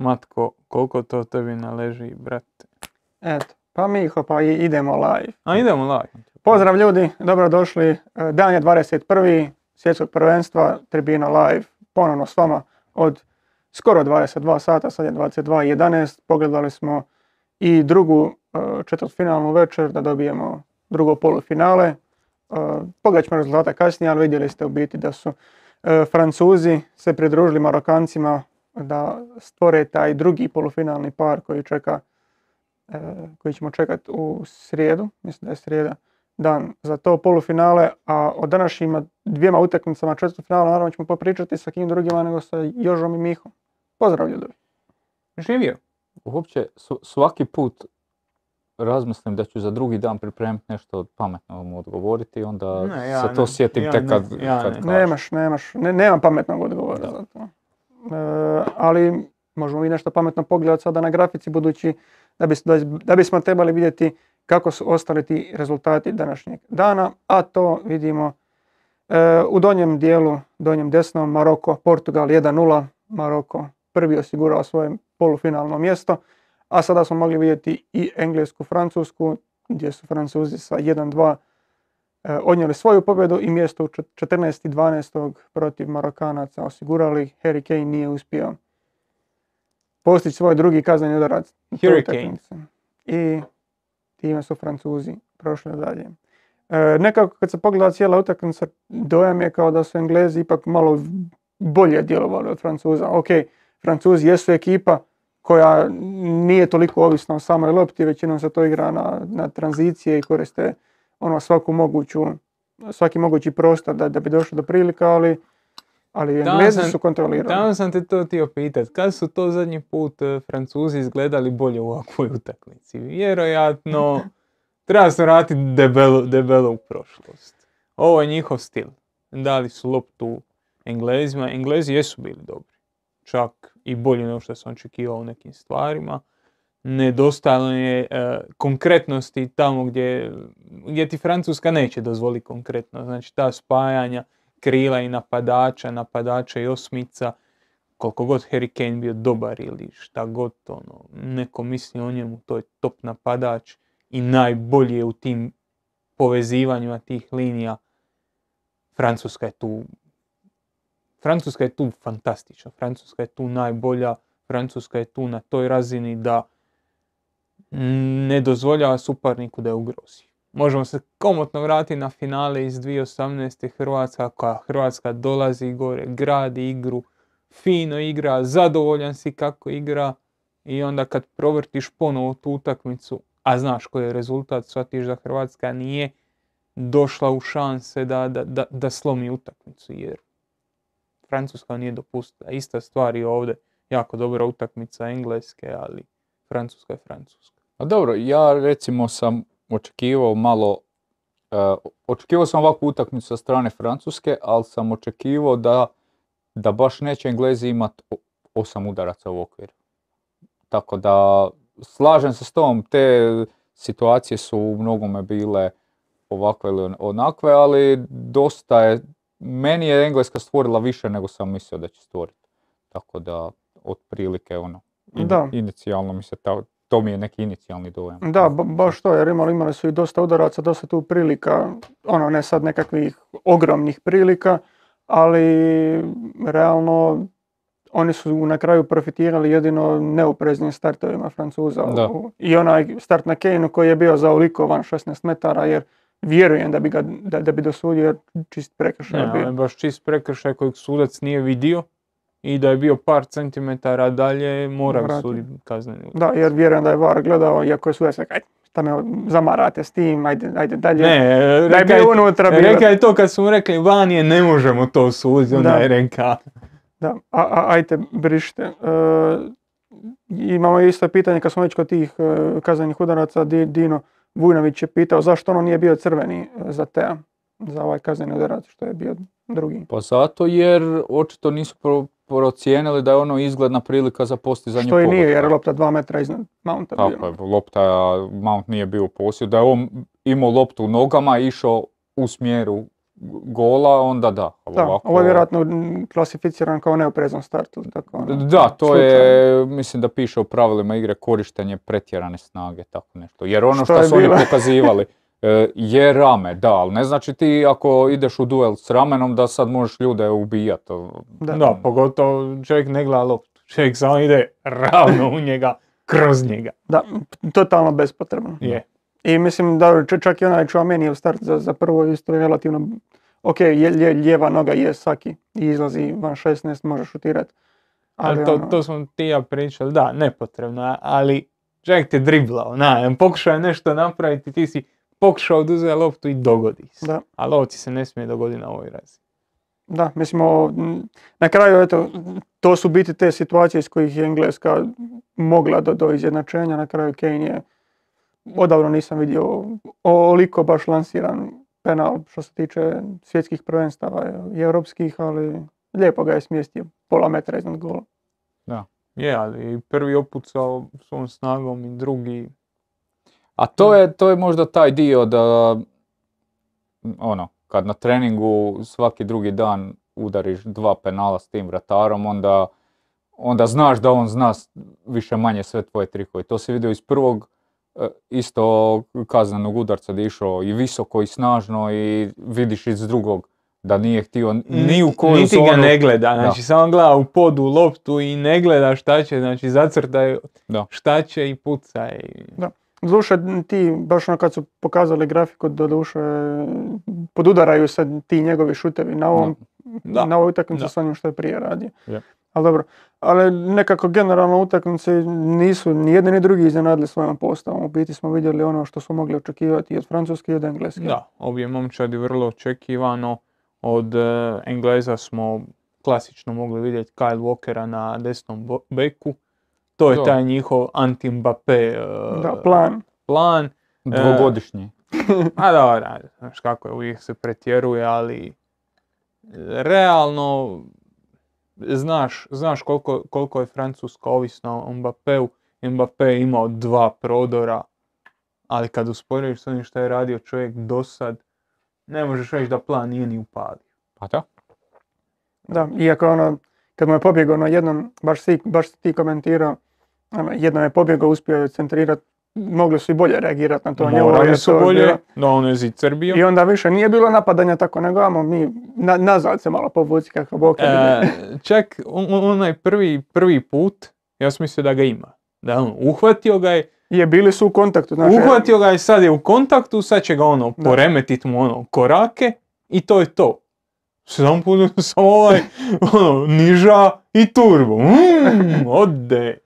Matko, koliko to tebi naleži, brate? Eto, pa Miho, pa idemo live. A idemo live. Pozdrav ljudi, dobrodošli. E, Dan je 21. svjetskog prvenstva, tribina live, ponovno s vama od skoro 22 sata, sad je 22.11. Pogledali smo i drugu e, četvrtfinalnu večer da dobijemo drugo polufinale. E, Pogledat ćemo rezultate kasnije, ali vidjeli ste u biti da su Francuzi se pridružili Marokancima da stvore taj drugi polufinalni par koji čeka e, koji ćemo čekati u srijedu, mislim da je srijeda dan za to polufinale, a o današnjima dvijema utakmicama četvrtfinala naravno ćemo popričati sa kim drugima nego sa Jožom i Mihom. Pozdrav ljudovi. Živio. Uopće svaki put razmislim da ću za drugi dan pripremiti nešto pametno mu odgovoriti i onda Ne, ja se to ne, sjetim ja tek ne, kad, ja kad ne. kažeš. Nemaš, nemaš, ne, nemam pametnog odgovora Da. za to. E, ali možemo i nešto pametno pogledati sada na grafici budući da, da, bismo trebali vidjeti kako su ostali ti rezultati današnjeg dana, a to vidimo e, u donjem dijelu, donjem desnom, Maroko, Portugal 1-0, Maroko prvi osigurao svoje polufinalno mjesto, a sada smo mogli vidjeti i Englesku, Francusku, gdje su Francuzi sa 1-2 e, odnijeli svoju pobjedu i mjesto u čet- 14.12. protiv Marokanaca osigurali. Harry Kane nije uspio postići svoj drugi kazneni udarac. utakmici. I time su Francuzi prošli dalje. E, nekako kad se pogleda cijela utakmica, dojam je kao da su Englezi ipak malo bolje djelovali od Francuza. Ok, Francuzi jesu ekipa koja nije toliko ovisna o samoj lopti, većinom se to igra na, na tranzicije i koriste ono svaku moguću, svaki mogući prostor da, da bi došlo do prilika, ali, ali Englezi su kontrolirali. Tamo sam te to htio pitat. Kad su to zadnji put e, Francuzi izgledali bolje u ovakvoj utakmici? Vjerojatno treba se vratiti debelo, debelo u prošlost. Ovo je njihov stil. Dali su loptu Englezima. Englezi jesu bili dobri. Čak i bolji nego što sam očekivao u nekim stvarima. Nedostajalo je e, konkretnosti tamo gdje, gdje ti Francuska neće dozvoliti konkretno. Znači ta spajanja krila i napadača, napadača i osmica, koliko god Harry Kane bio dobar ili šta god ono, neko misli o njemu, to je top napadač i najbolji je u tim povezivanjima tih linija. Francuska je tu Francuska je tu fantastična, Francuska je tu najbolja, Francuska je tu na toj razini da ne dozvoljava suparniku da je ugrozi. Možemo se komotno vratiti na finale iz 2018. Hrvatska koja Hrvatska dolazi gore, gradi igru, fino igra, zadovoljan si kako igra i onda kad provrtiš ponovo tu utakmicu, a znaš koji je rezultat, shvatiš da Hrvatska nije došla u šanse da, da, da, da slomi utakmicu jer Francuska nije dopustila. Ista stvar i ovdje, jako dobra utakmica Engleske, ali Francuska je Francuska. A dobro, ja recimo sam očekivao malo, e, očekivao sam ovakvu utakmicu sa strane Francuske, ali sam očekivao da, da baš neće Englezi imati osam udaraca u okvir. Tako da slažem se s tom, te situacije su u mnogome bile ovakve ili on- onakve, ali dosta je, meni je Engleska stvorila više nego sam mislio da će stvoriti. Tako da, otprilike ono, in- Da. inicijalno mi se ta, to mi je neki inicijalni dojam. Da, ba- baš to, jer imali, imali su i dosta udaraca, dosta tu prilika, ono ne sad nekakvih ogromnih prilika, ali realno oni su na kraju profitirali jedino neupreznim startovima Francuza. Da. I onaj start na Kane koji je bio zaoliko van 16 metara, jer vjerujem da bi ga da, da bi dosudio jer čist prekršaj Ne, bio. baš čist prekršaj kojeg sudac nije vidio i da je bio par centimetara dalje, mora Vratio. suditi kazneni. Da, jer vjerujem da je VAR gledao, iako je sudac rekao, "Aj, šta me zamarate s tim, ajde, ajde dalje. Ne, da je reka bio je, unutra bilo. reka je to kad su mu rekli van je, ne možemo to suditi, onda Da. je reka. Da, a, a, ajte, brište. E, imamo isto pitanje, kad smo već kod tih e, kaznenih udaraca, Di- Dino Vujnović je pitao zašto ono nije bio crveni e, za Tea, za ovaj kazneni udarac, što je bio drugi. Pa zato jer očito nisu pro- procijenili da je ono izgledna prilika za postizanje Što i nije, jer je lopta dva metra iznad Mounta Tako je, lopta, Mount nije bio u posjedu, da je on imao loptu u nogama i išao u smjeru gola, onda da. Da, ovako- ovo je vjerojatno klasificiran kao neoprezan start ili tako. ono, Da, to slučajno. je, mislim da piše u pravilima igre korištenje pretjerane snage, tako nešto. Jer ono Što su oni pokazivali je rame, da, ali ne znači ti ako ideš u duel s ramenom da sad možeš ljude ubijati. Da. Da, pogotovo čovjek ne gleda loptu. Čovjek samo ide ravno u njega, kroz njega. Da, totalno bespotrebno. Je. I mislim da čak i onaj Chouamenijev start za, za prvo isto je relativno, ok, je, lje- lijeva noga je Saki i izlazi van 16, može šutirati. Ali to, ono, to smo ti ja pričali, da, nepotrebno, je, ali čovjek te driblao, na, pokušao je nešto napraviti, ti si pokušao oduzeti loptu i dogodi se. Da. Ti se ne smije dogoditi na ovoj razini. Da, mislim, na kraju, eto, to su biti te situacije iz kojih je Engleska mogla do, do izjednačenja, na kraju Kane je, odavno nisam vidio oliko baš lansiran penal što se tiče svjetskih prvenstava i europskih, ali lijepo ga je smjestio, pola metra iznad gola. Je, ali prvi opucao svom snagom i drugi, A to je, to je možda taj dio da, ono, kad na treningu svaki drugi dan udariš dva penala s tim vratarom, onda, onda znaš da on zna više manje sve tvoje trikove. To se vidio iz prvog e, isto kaznenog udarca da je išao i visoko i snažno i vidiš iz drugog da nije htio ni u koju Niti ga zonu. ne gleda, znači samo gleda u podu loptu i ne gleda šta će, znači zacrtaj Da. šta će i puca. I... Doduše, ti, baš ono kad su pokazali grafiku, doduše, podudaraju se ti njegovi šutevi na ovom, Da. na ovoj utakmici s onim što je prije radio. Je. Ali dobro, ali nekako generalno utakmice nisu ni jedni ni drugi iznenadili svojom postavom. U biti smo vidjeli ono što smo mogli očekivati i od Francuske i od Engleske. Da, obje momčadi vrlo očekivano. Od e, Engleza smo klasično mogli vidjeti Kyle Walkera na desnom beku. To je taj njihov anti-Mbappé e, plan. plan. Dvogodišnji. A da, da, znaš kako je, uvijek se pretjeruje, ali realno znaš, znaš koliko, koliko je Francuska ovisna o Mbappeu. Mbappé je imao dva prodora, ali kad usporediš s onim što je radio čovjek do sad, ne možeš reći da plan nije ni upalio. Pa da. Da, iako ono, kad mu je pobjegao na jednom, baš si, baš si ti komentirao, ono, jednom je pobjegao, uspio je centrirati, mogli su i bolje reagirati na to. Morali su to bolje, bilo- da on je zicer bio. I onda više nije bilo napadanja tako, nego amo mi na, nazad se malo povuci kako te E, čak on- on- onaj prvi, prvi put, ja sam mislio da ga ima. Da on uhvatio ga je, Je, bili su u kontaktu. Znači, uhvatio ga je, sad je u kontaktu, sad će ga ono Da. poremetit mu ono korake i to je to. Samo put sam ovaj ono, niža i turbo. Mm, ode.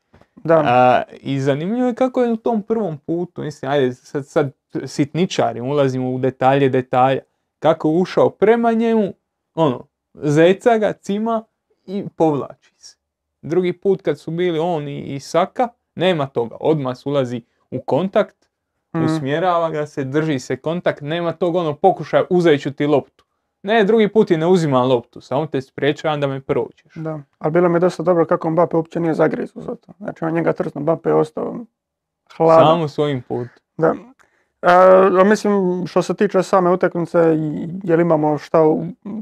Da, A, I zanimljivo je kako je u tom prvom putu, mislim, ajde sad, sad sitničari, ulazimo u detalje detalja, kako je ušao prema njemu, ono, zeca ga, cima i povlači se. Drugi put kad su bili on i, i Saka, nema toga, odmah se ulazi u kontakt, mm, usmjerava ga se, drži se kontakt, nema tog ono pokušaja uzet ću ti loptu. Ne, drugi put i ne uzimam loptu, samo te spriječavam da me prođeš. da. Ali bilo mi je dosta dobro kako Mbappe uopće nije zagrizu za to. Znači on njega trsno, Mbappe je ostao hladan. Samo svojim putem. Da. E, mislim, što se tiče same utakmice, je li imamo šta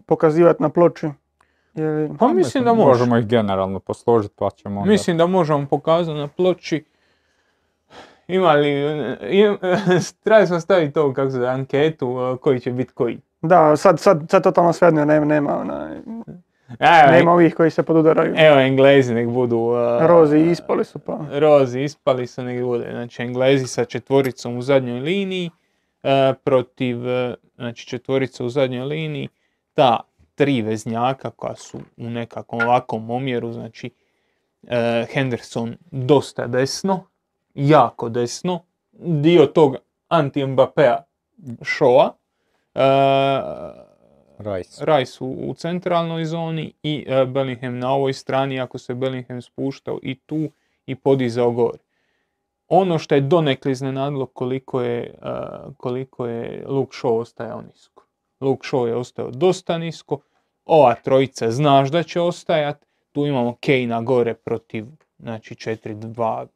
pokazivati na ploči? Je Pa mislim da može. Možemo ih generalno posložiti pa ćemo onda... Mislim da možemo pokazati na ploči. Ima li, im, trebali smo staviti to kako se anketu koji će biti koji. Da, sad, sad, sad totalno svejedno, nema, nema, onaj, Evo, nema ovih koji se podudaraju. evo Englezi nek budu... uh, Rozi ispali su pa. Rozi ispali su nek bude. Znači Englezi sa četvoricom u zadnjoj liniji uh, protiv, uh, znači četvorica u zadnjoj liniji, ta tri veznjaka koja su u nekakvom ovakvom omjeru, znači uh, Henderson dosta desno, jako desno, dio tog anti-Mbappea uh, Rice. Rice u, u centralnoj zoni i e, Bellingham na ovoj strani, ako se Bellingham spuštao i tu i podizao gore. Ono što je donekle iznenadilo koliko je, e, koliko je Luke Shaw ostajao nisko. Luke Shaw je ostao dosta nisko, ova trojica znaš da će ostajat, tu imamo Kane gore protiv znači 4-2,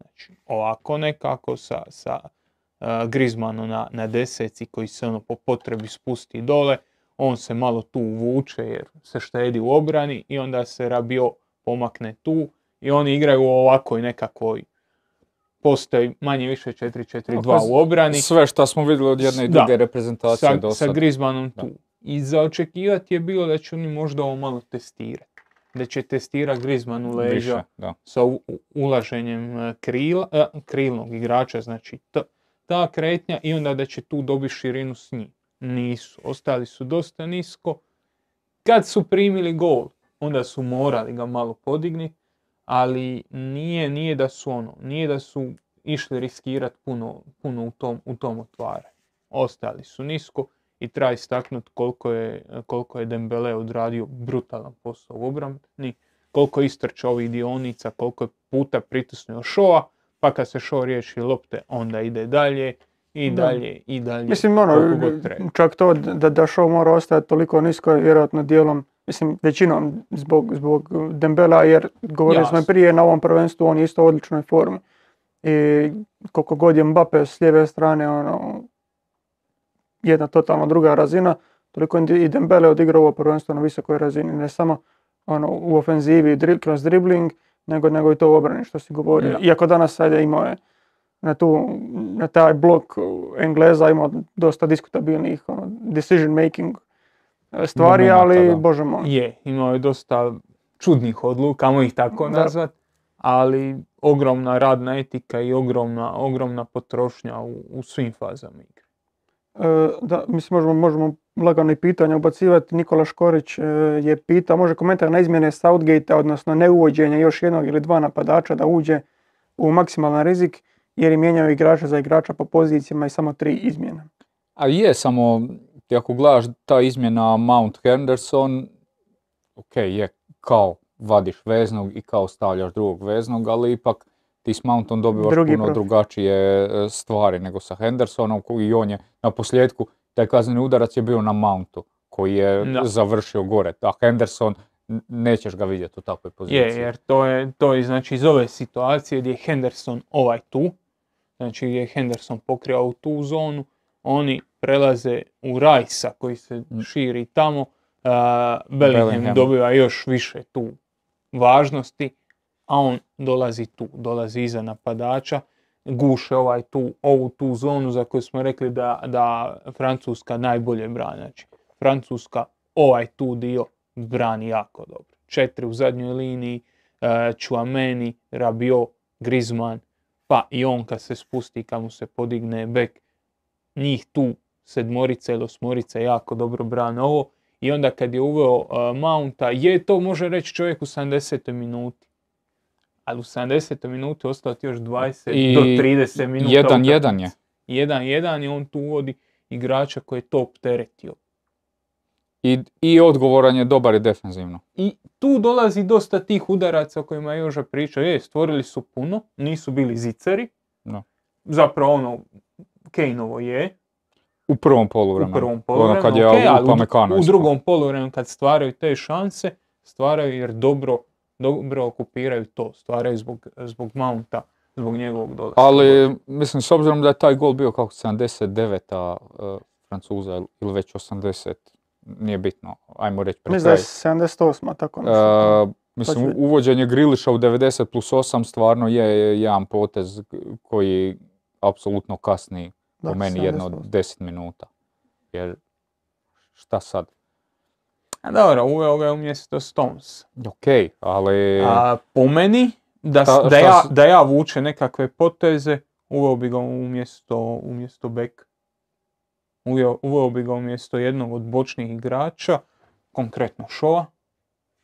znači ovako nekako sa, sa Griezmannu na, na deseci koji se ono po potrebi spusti dole, on se malo tu vuče jer se štedi u obrani i onda se Rabio pomakne tu i oni igraju u ovakvoj nekakvoj postoji manje više 4-4-2 u obrani. Sve što smo vidjeli od jedne i druge reprezentacije sa, do sa sad. Griezmannom Da. tu. I za očekivati je bilo da će oni možda ovo malo testirati. Da će testirati Griezmann u da. sa u- u- ulaženjem e, krila, e, krilnog igrača, znači ta, ta kretnja i onda da će tu dobiti širinu s njim. Nisu, ostali su dosta nisko. Kad su primili gol, onda su morali ga malo podigni, ali nije, nije da su ono, nije da su išli riskirati puno, puno u, tom, u tom otvaranju. Ostali su nisko i treba istaknuti koliko je, koliko je Dembele odradio brutalan posao u obrani, koliko je istrčao ovih dionica, koliko je puta pritisnuo šoa, pa kad se šo riješi lopte, onda ide dalje i Da. dalje i dalje. Mislim, ono, čak to da, da show mora ostati toliko nisko je vjerojatno dijelom, mislim, većinom zbog, zbog Dembela, jer govorili smo prije na ovom prvenstvu, on je isto u odličnoj formi. I koliko god je Mbappe s lijeve strane, ono, jedna totalno druga razina, toliko i Dembele odigrao ovo prvenstvo na visokoj razini, ne samo ono, u ofenzivi dri- kroz dribling, nego, nego i to u obrani što si govorio. Da. Iako danas ajde imao je na, tu, na taj blok Engleza imao dosta diskutabilnih ono, decision making e, stvari, Momenata, ali da. bože moj. Je, imao je dosta čudnih odluka, ajmo ih tako nazvat, ali ogromna radna etika i ogromna, ogromna potrošnja u, u svim fazama igre. E, da, mislim, možemo, možemo lagano i pitanja ubacivati. Nikola Škorić e, je pitao, može komentar na izmjene Southgate, odnosno neuvođenje još jednog ili dva napadača da uđe u maksimalan rizik, jer je mijenjao igrača za igrača po pozicijama i samo tri izmjene. A je, samo ti ako gledaš ta izmjena Mount Henderson, ok, je kao vadiš veznog i kao stavljaš drugog veznog, ali ipak ti s Mountom dobivaš Drugi puno profil. drugačije e, stvari nego sa Hendersonom koji i on je na posljedku, taj kazneni udarac je bio na Mountu koji je Da. završio gore, a Henderson nećeš ga vidjeti u takvoj poziciji. Je, jer to je, to je znači iz ove situacije gdje je Henderson ovaj tu, znači gdje je Henderson pokrio tu zonu, oni prelaze u Rajsa koji se širi tamo, Bellingham Bellingham. dobiva još više tu važnosti, a on dolazi tu, dolazi iza napadača, guše ovaj tu, ovu tu zonu za koju smo rekli da, da Francuska najbolje brani. Znači, Francuska ovaj tu dio brani jako dobro. Četiri u zadnjoj liniji, e, Chouameni, Rabiot, Griezmann, pa i on kad se spusti, kad mu se podigne bek, njih tu sedmorica ili osmorica jako dobro brane ovo. I onda kad je uveo e, Mounta, je to može reći čovjek u 70. minuti. Ali u 70. minuti ostalo ti još 20 I do 30 minuta. Jedan, jedan je. Jedan, jedan i on tu uvodi igrača koji je to opteretio. I, I odgovoran je dobar i defensivno. I tu dolazi dosta tih udaraca o kojima je Joža pričao. Je, stvorili su puno, nisu bili zicari. Da. Zapravo ono, Kejnovo je, U prvom u poluvremenu. prvom Ono poluvremenu, kad je ali u- u, drugom poluvremenu kad stvaraju te šanse, stvaraju jer dobro, dobro okupiraju to, stvaraju zbog, zbog Mounta, zbog njegovog dolaska. Ali, mislim, s obzirom da je taj gol bio kako 79-a uh, Francuza ili već 80, nije bitno, ajmo reći pred Mislim da je kraj. 78, tako nešto. Uh, mislim, uvođenje Griliša u 90 plus 8 stvarno je jedan potez koji apsolutno kasni Da, po meni jedno 78. 10 minuta. Jer šta sad? A dobro, uveo ga je umjesto Stones. Ok, ali... A po meni, da, Šta- da, ja, da ja vuče nekakve poteze, uveo bi ga umjesto, umjesto beka. Uveo, uveo bi ga umjesto jednog od bočnih igrača, konkretno Šova,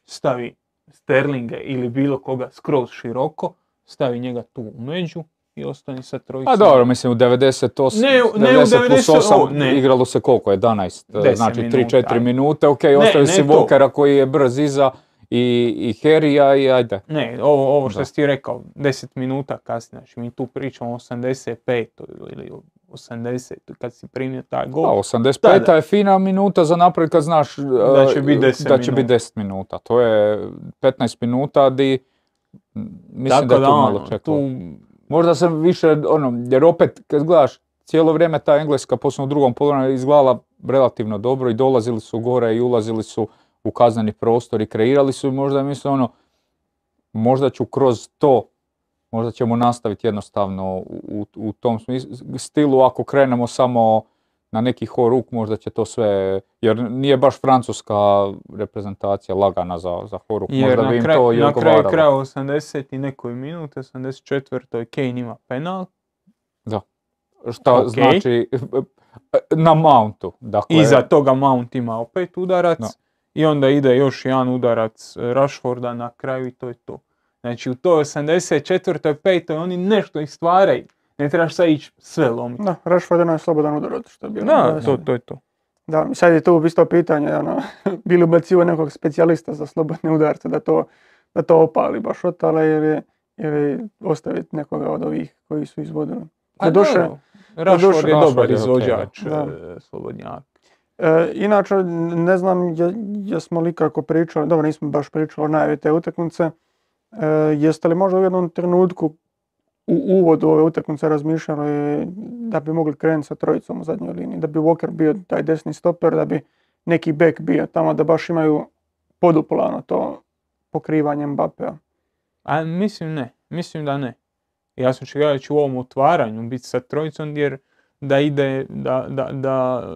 stavi Sterlinga ili bilo koga skroz široko, stavi njega tu u među i ostani sa trojicom. A dobro, mislim u 98, Ne, u- ne u 90 plus 90, 8 o, ne. igralo se koliko, 11, e, 10 znači minuta, 3-4 ajde. minute, ok, ostavio ne si to. Walkera koji je brz iza i, i Harrya i ajde. Ne, ovo, ovo što Da. si ti rekao, 10 minuta kasnije, znači mi tu pričamo o 85 ili o 80 kad si primio taj gol. A, 85 Da, je fina minuta za napraviti kad znaš Da e, će biti 10 da će minuta. 10 minuta. To je 15 minuta di mislim Tako da je tu ono, malo čekalo. tu Možda sam više, ono, jer opet kad gledaš cijelo vrijeme ta Engleska, posebno u drugom poluvremenu, izgledala relativno dobro i dolazili su gore i ulazili su u kazneni prostor i kreirali su i možda mislim ono, možda ću kroz to, možda ćemo nastaviti jednostavno u, u, tom stilu ako krenemo samo na neki horuk, možda će to sve, jer nije baš francuska reprezentacija lagana za, za horuk, Jer možda na, bi im kraj, to i na kraju kraja 80 i nekoj minute, 84. Kane ima penal. Šta Ok. znači na mountu. Dakle, Iza toga Mount ima opet udarac. Da. I onda ide još jedan udarac Rashforda na kraju i to je to. Znači u toj 84. 5. oni nešto ih stvaraju. Ne trebaš sad ići sve lomiti. Da, Rashford je slobodan udarac što je bilo. Da, to, to je to. Da, sad je tu isto pitanje, ono, bili ubacivo nekog specijalista za slobodne udarce da to, da to opali baš otale ili, ili ostaviti nekoga od ovih koji su izvodili. Pa dobro, Rashford je dobar je izvođač, da. e, slobodnjak. E, inače, ne znam je- jesmo li kako pričali, dobro nismo baš pričali o najavi te utakmice, E, jeste li možda u jednom trenutku u uvodu ove utakmice razmišljali da bi mogli krenuti sa trojicom u zadnjoj liniji, da bi Walker bio taj desni stoper, da bi neki back bio tamo, da baš imaju poduplano to pokrivanje Mbappea. A mislim ne, mislim da ne. Ja sam očekivao da će u ovom otvaranju biti sa trojicom jer da ide, da, da, da,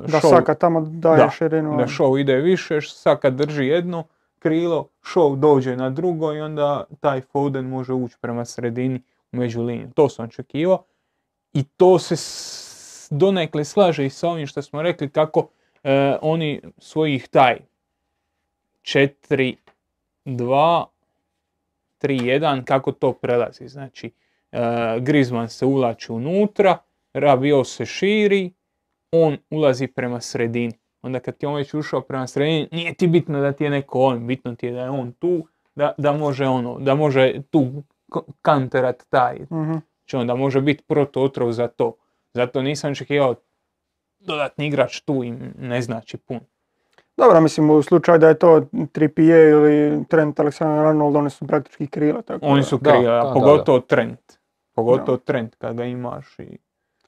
Da Shaw- Saka tamo daje Da, širinu. da show ide više, Saka drži jedno krilo, show dođe na drugo i onda taj Foden može ući prema sredini u međuliniju. To sam očekivao i to se donekle slaže i sa ovim što smo rekli kako e, oni svojih taj 4, 2, 3, 1, kako to prelazi. Znači, e, Griezmann se ulači unutra, Rabiot se širi, on ulazi prema sredini. Onda kad ti on već ušao prema sredini, nije ti bitno da ti je neko on, bitno ti je da je on tu, da, da može ono, da može tu kanterat taj, Mhm. znači onda može biti protuotrov za to. Zato nisam očekivao dodatni igrač tu i ne znači puno. Dobro, mislim u slučaju da je to Trippier ili Trent Alexander-Arnold, oni su praktički krila. Tako Oni da- su Da, krila, da, da, pogotovo Trent. Pogotovo Trent kad ga imaš i...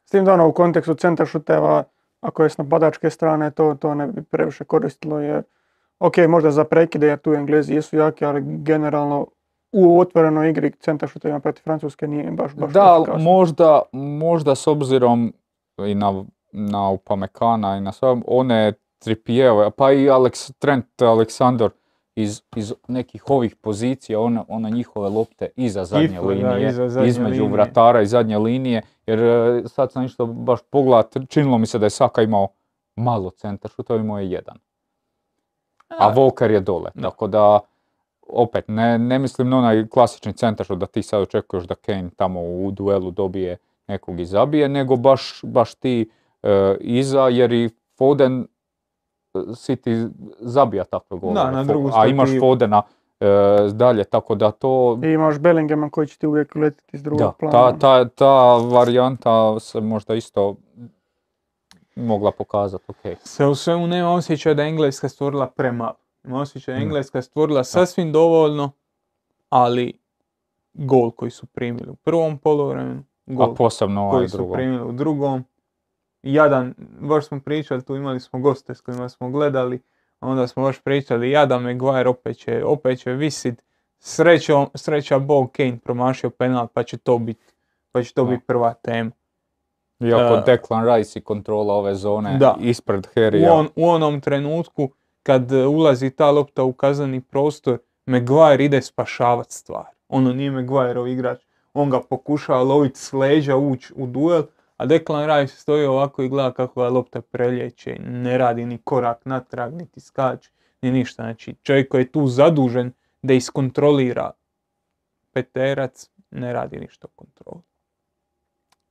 S tim da ono u kontekstu centra šuteva, ako je s napadačke strane, to, to ne bi previše koristilo jer ok, možda za prekide jer tu Englezi jesu jaki, ali generalno u otvorenoj igri centar šutevima protiv Francuske nije baš, baš Da, ali možda, možda s obzirom i na, na Upamecana i na sve one Trippierove, pa i Alex, Trent Aleksandar iz, iz nekih ovih pozicija, ona, ona njihove lopte iza zadnje da, linije, iza zadnje između linije. vratara i zadnje linije, jer e, sad sam isto baš pogledat, činilo mi se da je Saka imao malo centar šutova, imao je jedan. A Volker je dole, tako da opet ne, ne mislim na onaj klasični centar što da ti sad očekuješ da Kane tamo u duelu dobije nekog i zabije, nego baš, baš ti e, iza jer i Foden e, City zabija takve golove. Da, na Fo- drugu A imaš. Fodena e, dalje, tako da to... I imaš Bellinghama koji će ti uvijek uletiti iz drugog Da, plana. ta, ta, ta varijanta se možda isto mogla pokazati, ok. Se u svemu nema osjećaja da je Engleska stvorila premalo. Je Mm. Engleska stvorila sasvim dovoljno, ali gol koji su primili u prvom poluvremenu, A gol posebno ovaj koji su primili u drugom. Jadan, baš smo pričali, tu imali smo goste s kojima smo gledali, a onda smo baš pričali, Jadan Maguire opet će, opet će visit, srećom, sreća Bog Kane promašio penal, pa će to biti pa će to biti prva tema. Iako E, Declan Rice i kontrola ove zone Da. ispred U, Harrya. on, u onom trenutku kad e, ulazi ta lopta u kazneni prostor, Maguire ide spašavat stvar. Ono nije Maguireov igrač. On ga pokušava loviti s leđa, ući u duel, a Declan Rice stoji ovako i gleda kako ga lopta preljeće. Ne radi ni korak natrag, niti skače, ni ništa. Znači čovjek koji je tu zadužen da iskontrolira peterac, ne radi ništa u kontroli.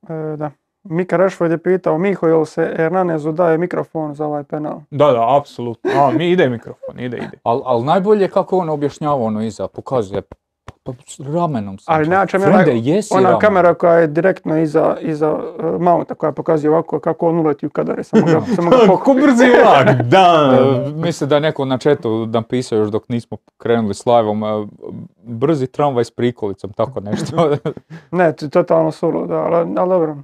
E, da. Mika Rashford je pitao, Miho, jel se Hernanezu daje mikrofon za ovaj penal? Da, da, apsolutno. A, mi ide mikrofon, ide, ide. Ali al najbolje kako on objašnjava ono iza, pokazuje pa, s ramenom sam. Ali je ona- jesi Ona ramenom. kamera koja je direktno iza, iza uh, mounta koja pokazuje ovako kako on uleti u kadare, samo ga, samo ga Kako brzi vlak, da! E, mislim da je neko na chatu napisao još dok nismo krenuli s live-om, e, brzi tramvaj s prikolicom, tako nešto. Ne, to je totalno suludo, ali, ali dobro.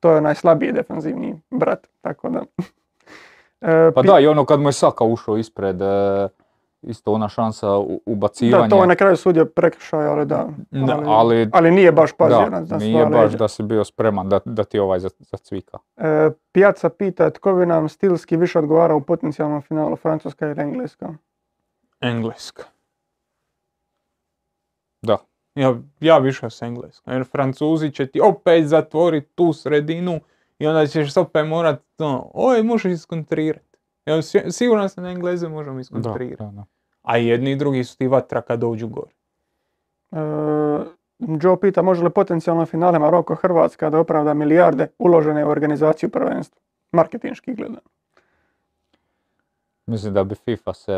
To je najslabiji defensivni brat, tako da. E, Pa pi- da, i ono kad mu je Saka ušao ispred, e, isto ona šansa u- ubacivanja. Da, to je na kraju sudio prekršaj, ali da. Da, ali- ali nije baš pazio Da, na, na nije baš leđa. da si bio spreman da, da ti ovaj za- zacvika. E, Pijaca pita tko bi nam stilski više odgovara u potencijalnom finalu, Francuska ili Engleska? Engleska. Da. Ja, ja išao s Engleskom, jer Francuzi će ti opet zatvoriti tu sredinu i onda ćeš se opet morat, no, oj, možeš iskontrirati. Ja, si- siguran sam da Engleze možemo iskontrirati. da, da. A jedni i drugi su ti vatra kad dođu gore. E, Joe pita može li potencijalno finale Maroko Hrvatska da opravda milijarde uložene u organizaciju prvenstva? Marketinški gledano. Mislim da bi FIFA se,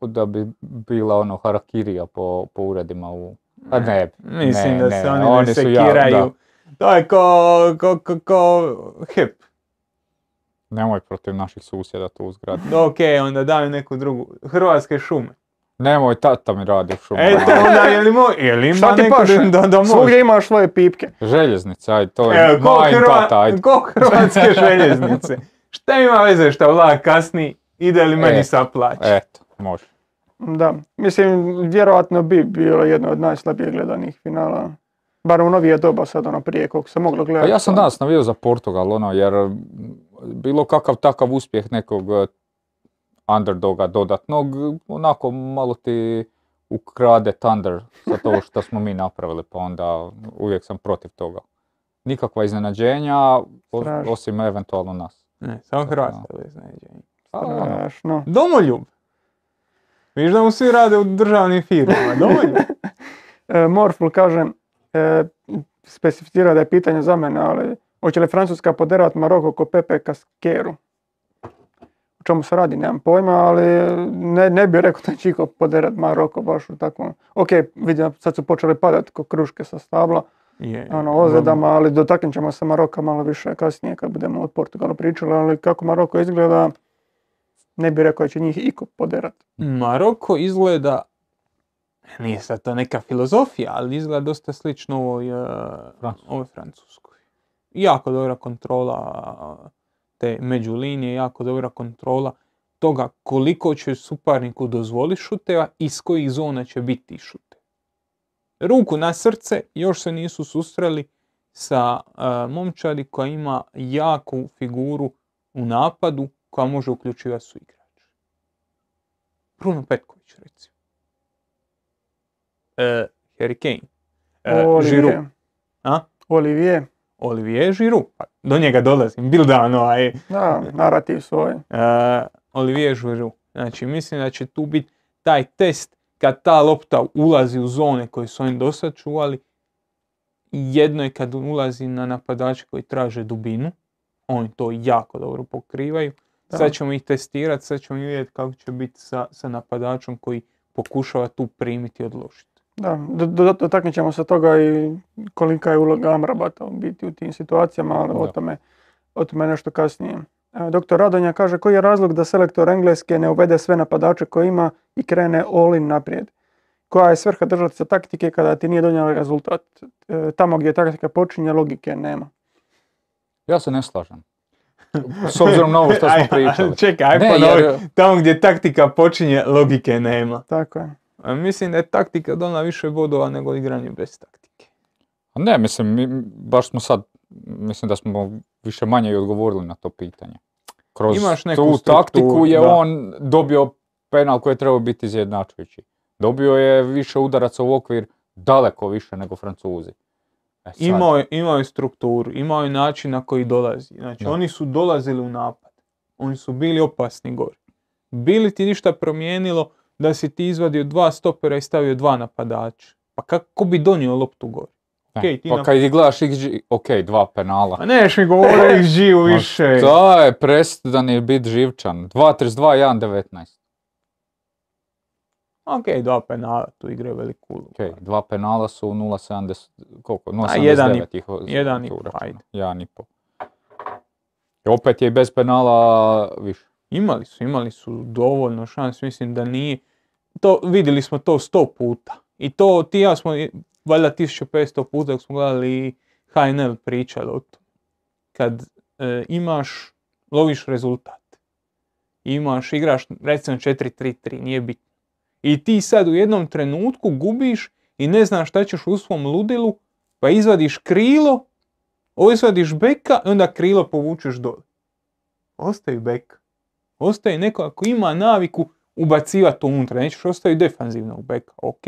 da bi bila ono harakirija po, po uredima u... A ne, Mislim ne, da ne, se oni, oni ne su ja- sekiraju. To je ko, ko, ko, ko HEP. nemoj protiv naših susjeda tu uzgradi. Ok, onda daju neku drugu. Hrvatske šume. Nemoj, tata mi radi u šumu. Eto, onda je li, mo, je li ima Šta ti neko da, da može? Svugdje imaš svoje pipke. Željeznica, aj, to je Evo, ko, Hrva- tata, ajde. ko hrvatske željeznice? Šta ima veze što vlak kasni, ide li meni E, sa plać? Eto, može. Da, mislim, vjerojatno bi bilo jedno od najslabije gledanih finala. Bar u novije doba sad, ono prije koliko se moglo Pa gledati. ja sam danas navio za Portugal, ono, jer bilo kakav takav uspjeh nekog eh, underdoga dodatnog, onako malo ti ukrade Thunder za to što smo mi napravili, pa onda uvijek sam protiv toga. Nikakva iznenađenja, osim eventualno nas. Ne, samo Hrvatska je iznenađenje. A, Strašno. Domoljub. Viš da mu svi rade u državnim firmama, domoljub. E, Morful kaže, e, specificira da je pitanje za mene, ali hoće li Francuska poderat Maroko ko Pepe Kaskeru? O čemu se radi, nemam pojma, ali ne, ne bih rekao da će iko poderat Maroko baš u takvom... Ok, vidim, sad su počeli padati ko kruške sa stabla, Je, ono, ozljedama, ali dotaknut ćemo se Maroka malo više kasnije kad budemo od Portugalu pričali, ali kako Maroko izgleda, ne bih rekao da će njih iko poderat. Maroko izgleda, nije sad to neka filozofija, ali izgleda dosta slično ovoj, Francuskoj. ovoj Francuskoj. Jako dobra kontrola te međulinije, jako dobra kontrola toga koliko će suparniku dozvoliti šuteva i iz kojih zona će biti šute. Ruku na srce, još se nisu susreli sa eh, momčadi koja ima jaku figuru u napadu koja može uključivati su igrač. Bruno Petković recimo. E, Harry Kane. E, Giroud. Olivier. A? Olivier. Olivier Giroud. Pa, do njega dolazim. Bil dan ovaj. Da, narativ svoj. E, Olivier Giroud. Znači mislim da će tu biti taj test kad ta lopta ulazi u zone koje su oni dosad čuvali. Jedno je kad ulazi na napadače koji traže dubinu. Oni to jako dobro pokrivaju. Da. Sad ćemo ih testirati, sad ćemo vidjeti kako će biti sa, sa napadačom koji pokušava tu primiti i odložiti. Da, do- do- dotaknut ćemo se toga i kolika je uloga Amrabata biti u tim situacijama, ali o Da. tome, o tome nešto kasnije. E, Doktor Radonja kaže koji je razlog da selektor Engleske ne uvede sve napadače koje ima i krene all in naprijed? Koja je svrha držati se taktike kada ti nije donijela rezultat? E, Tamo gdje taktika počinje, logike nema. Ja se ne slažem. S obzirom na ovo što smo pričali. Čekaj, aj Ne, ponovi. jer- Tamo gdje taktika počinje, logike nema. Tako je. A Mislim da je taktika donala više bodova nego igranje bez taktike. A Ne, mislim, mi, baš smo sad, mislim da smo više manje i odgovorili na to pitanje. Kroz Imaš neku tu taktiku je da. on dobio penal koji je trebao biti izjednačujući. Dobio je više udaraca u okvir, daleko više nego Francuzi. E Imao je, imao je strukturu, imao je način na koji dolazi. Znači, Da. oni su dolazili u napad. Oni su bili opasni gori. Bili ti ništa promijenilo da si ti izvadio dva stopera i stavio dva napadača? Pa kako bi donio loptu gori? ne, okej, ti pa na- kad ih gledaš XG, ok, dva penala. A neš mi govore XG-u više. To je prestan je bit živčan. 2.32, 1.19. Ok, dva penala tu igraju veliku ulogu. Ok, dva penala su 0.70, koliko? 0.79 jedan i- ih o- jedan i po, uračunao. ajde. Jedan i po. I opet je bez penala više. Imali su, imali su dovoljno šans, mislim da nije. To, vidjeli smo to sto puta. I to ti ja smo, valjda 1500 puta dok smo gledali HNL pričali o tom. kad e, imaš, loviš rezultat. Imaš, igraš recimo 4-3-3, nije bitno. I ti sad u jednom trenutku gubiš i ne znaš šta ćeš u svom ludilu, pa izvadiš krilo, izvadiš beka i onda krilo povučeš dole. Ostaje bek. Ostaje neko ako ima naviku ubacivati unutra, nećeš ostaviti defanzivnog beka, ok.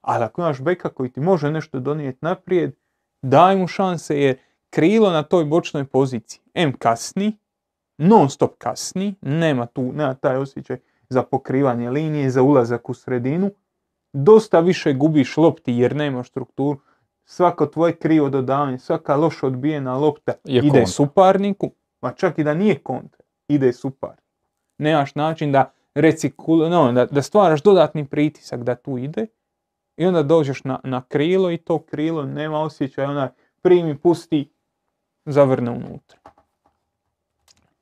Ali ako imaš beka koji ti može nešto donijeti naprijed, daj mu šanse jer krilo na toj bočnoj poziciji. M kasni, non stop kasni, nema tu, nema taj osjećaj za pokrivanje linije, za ulazak u sredinu. Dosta više gubiš lopti jer nema strukturu. Svako tvoje krivo dodavanje, svaka loša odbijena lopta ide suparniku, ma čak i da nije kontra, ide suparniku. Nemaš način da recikul, no, da, da stvaraš dodatni pritisak da tu ide i onda dođeš na, na krilo i to krilo nema osjećaj, ona primi, pusti, zavrne unutra.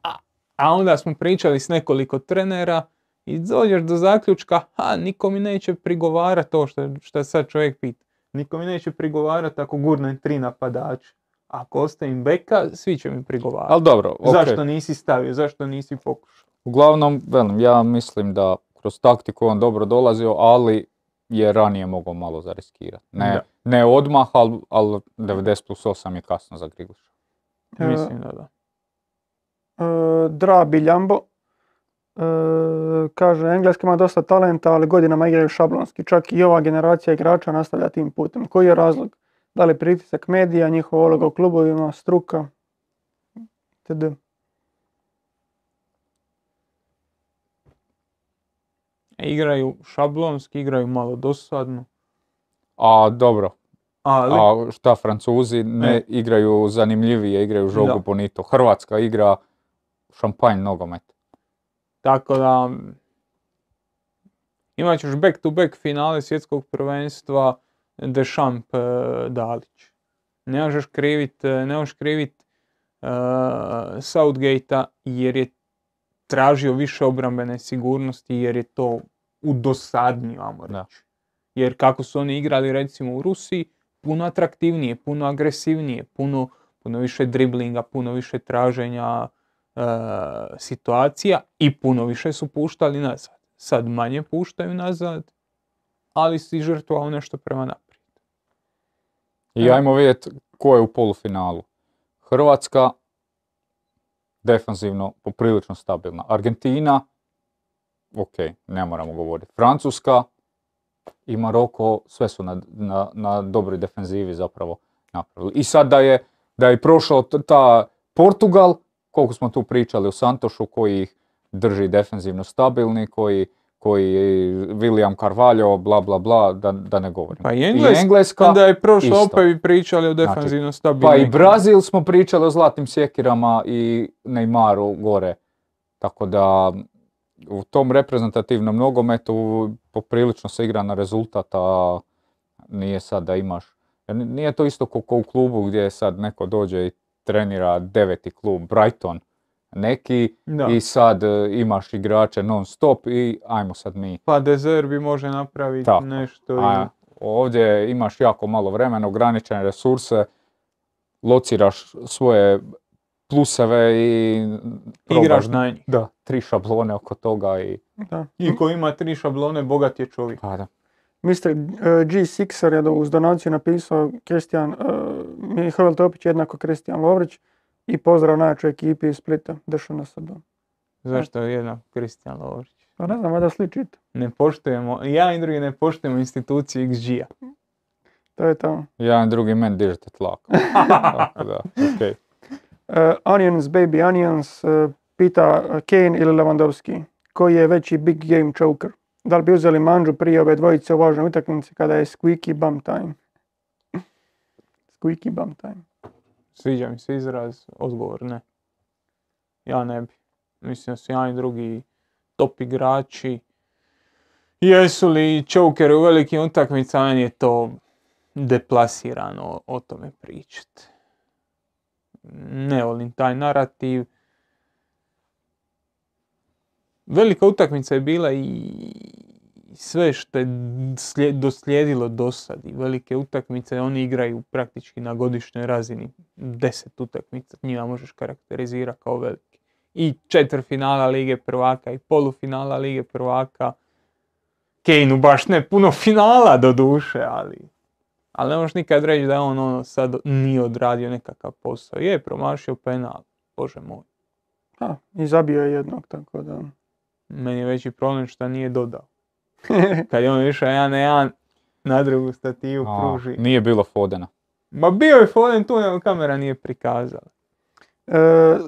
A, a onda smo pričali s nekoliko trenera i dođeš do zaključka, ha, niko mi neće prigovarati to što, što sad čovjek pita. Niko mi neće prigovarati ako gurnem tri napadača. Ako ostavim beka, svi će mi prigovarati. Ali dobro, Zašto nisi stavio, zašto nisi pokušao? Uglavnom, velim, ja mislim da kroz taktiku on dobro dolazio, ali je ranije mogao malo zariskirati. Ne, ne odmah, ali, ali 90 plus 8 je kasno za Grigliša. E, mislim da da. E, Dra Biljambo e, kaže, Engleska ima dosta talenta, ali godinama igraju šablonski. Čak i ova generacija igrača nastavlja tim putem. Koji je razlog? Da li pritisak medija, njihova uloga u klubovima, struka, td. Igraju šablonski, igraju malo dosadno. A dobro, ali... A šta Francuzi ne e. igraju zanimljivije, igraju žogu bonito. Hrvatska igra šampanj nogomet. Tako da imat ćeš back to back finale svjetskog prvenstva Deschamps e, Dalić. Ne možeš krivit, e, ne možeš krivit uh, Southgate-a jer je tražio više obrambene sigurnosti jer je to udosadnije, ajmo reći. Jer kako su oni igrali recimo u Rusiji, puno atraktivnije, puno agresivnije, puno, puno više driblinga, puno više traženja e, situacija i puno više su puštali nazad. Sad manje puštaju nazad, ali si žrtvao nešto prema naprijed. I ajmo vidjeti ko je u polufinalu. Hrvatska, defanzivno, poprilično stabilna. Argentina, ok, ne moramo govoriti. Francuska i Maroko, sve su na, na, na dobroj defenzivi zapravo napravili. I sad da je, da je prošao ta Portugal, koliko smo tu pričali o Santošu, koji ih drži defensivno stabilni, koji, koji William Carvalho, bla bla bla, da, da ne govorim. Pa i, Engleska, onda je prošlo opet i pričali o znači, defensivno stabilni. Pa i Brazil smo pričali o zlatnim sjekirama i Neymaru gore. Tako da u tom reprezentativnom nogometu poprilično se igra na rezultat, a nije sad da imaš, nije to isto kao u klubu gdje sad neko dođe i trenira deveti klub, Brighton, neki i sad e, imaš igrače non stop i ajmo sad mi. Pa Dezerbi može napraviti nešto. A, ovdje imaš jako malo vremena, ograničene resurse, lociraš svoje pluseve i... Igraš na. Da, tri šablone oko toga i... Da. I ko ima tri šablone, bogat je čovjek. Pa da. Mr. Uh, G6er je uz donaciju napisao Kristijan, uh, Mihael Topić jednako Kristijan Lovrić i pozdrav najjačoj ekipi iz Splita, dešao na sebe. Zašto je jednako Kristijan Lovrić? Pa ne znam, da sličite. Ne poštujemo, ja i drugi ne poštujemo instituciju XG-a. To je to. Ja i drugi men dižete tlak. da, okej. Uh, onions, baby onions, uh, pita Kane ili Lewandowski. Koji je veći big game choker? Da li bi uzeli manđu prije ove dvojice u važnoj utakmici kada je squeaky bum time? squeaky bum time. Sviđa mi se izraz, odgovor ne. Ja ne bi. Mislim da su jedan i drugi top igrači. Jesu li chokeri u velikim utakmicama, je to deplasirano o tome pričati ne volim taj narativ. Velika utakmica je bila i sve što je slijed- doslijedilo do sad velike utakmice, oni igraju praktički na godišnjoj razini. Deset utakmica njima možeš karakterizirati kao veliki. I četvrfinala Lige prvaka i polufinala Lige prvaka. Kejnu baš ne puno finala do duše, ali... Ali ne možeš nikad reći da je on ono sad nije odradio nekakav posao. Je, promašio penal, bože moj. A, I zabio je jednog, tako da... Meni je veći problem što nije dodao. Kad je on išao jedan na jedan, na drugu stativu A, pruži. nije bilo Fodena. Ma bio je Foden tu, nego kamera nije prikazala. E,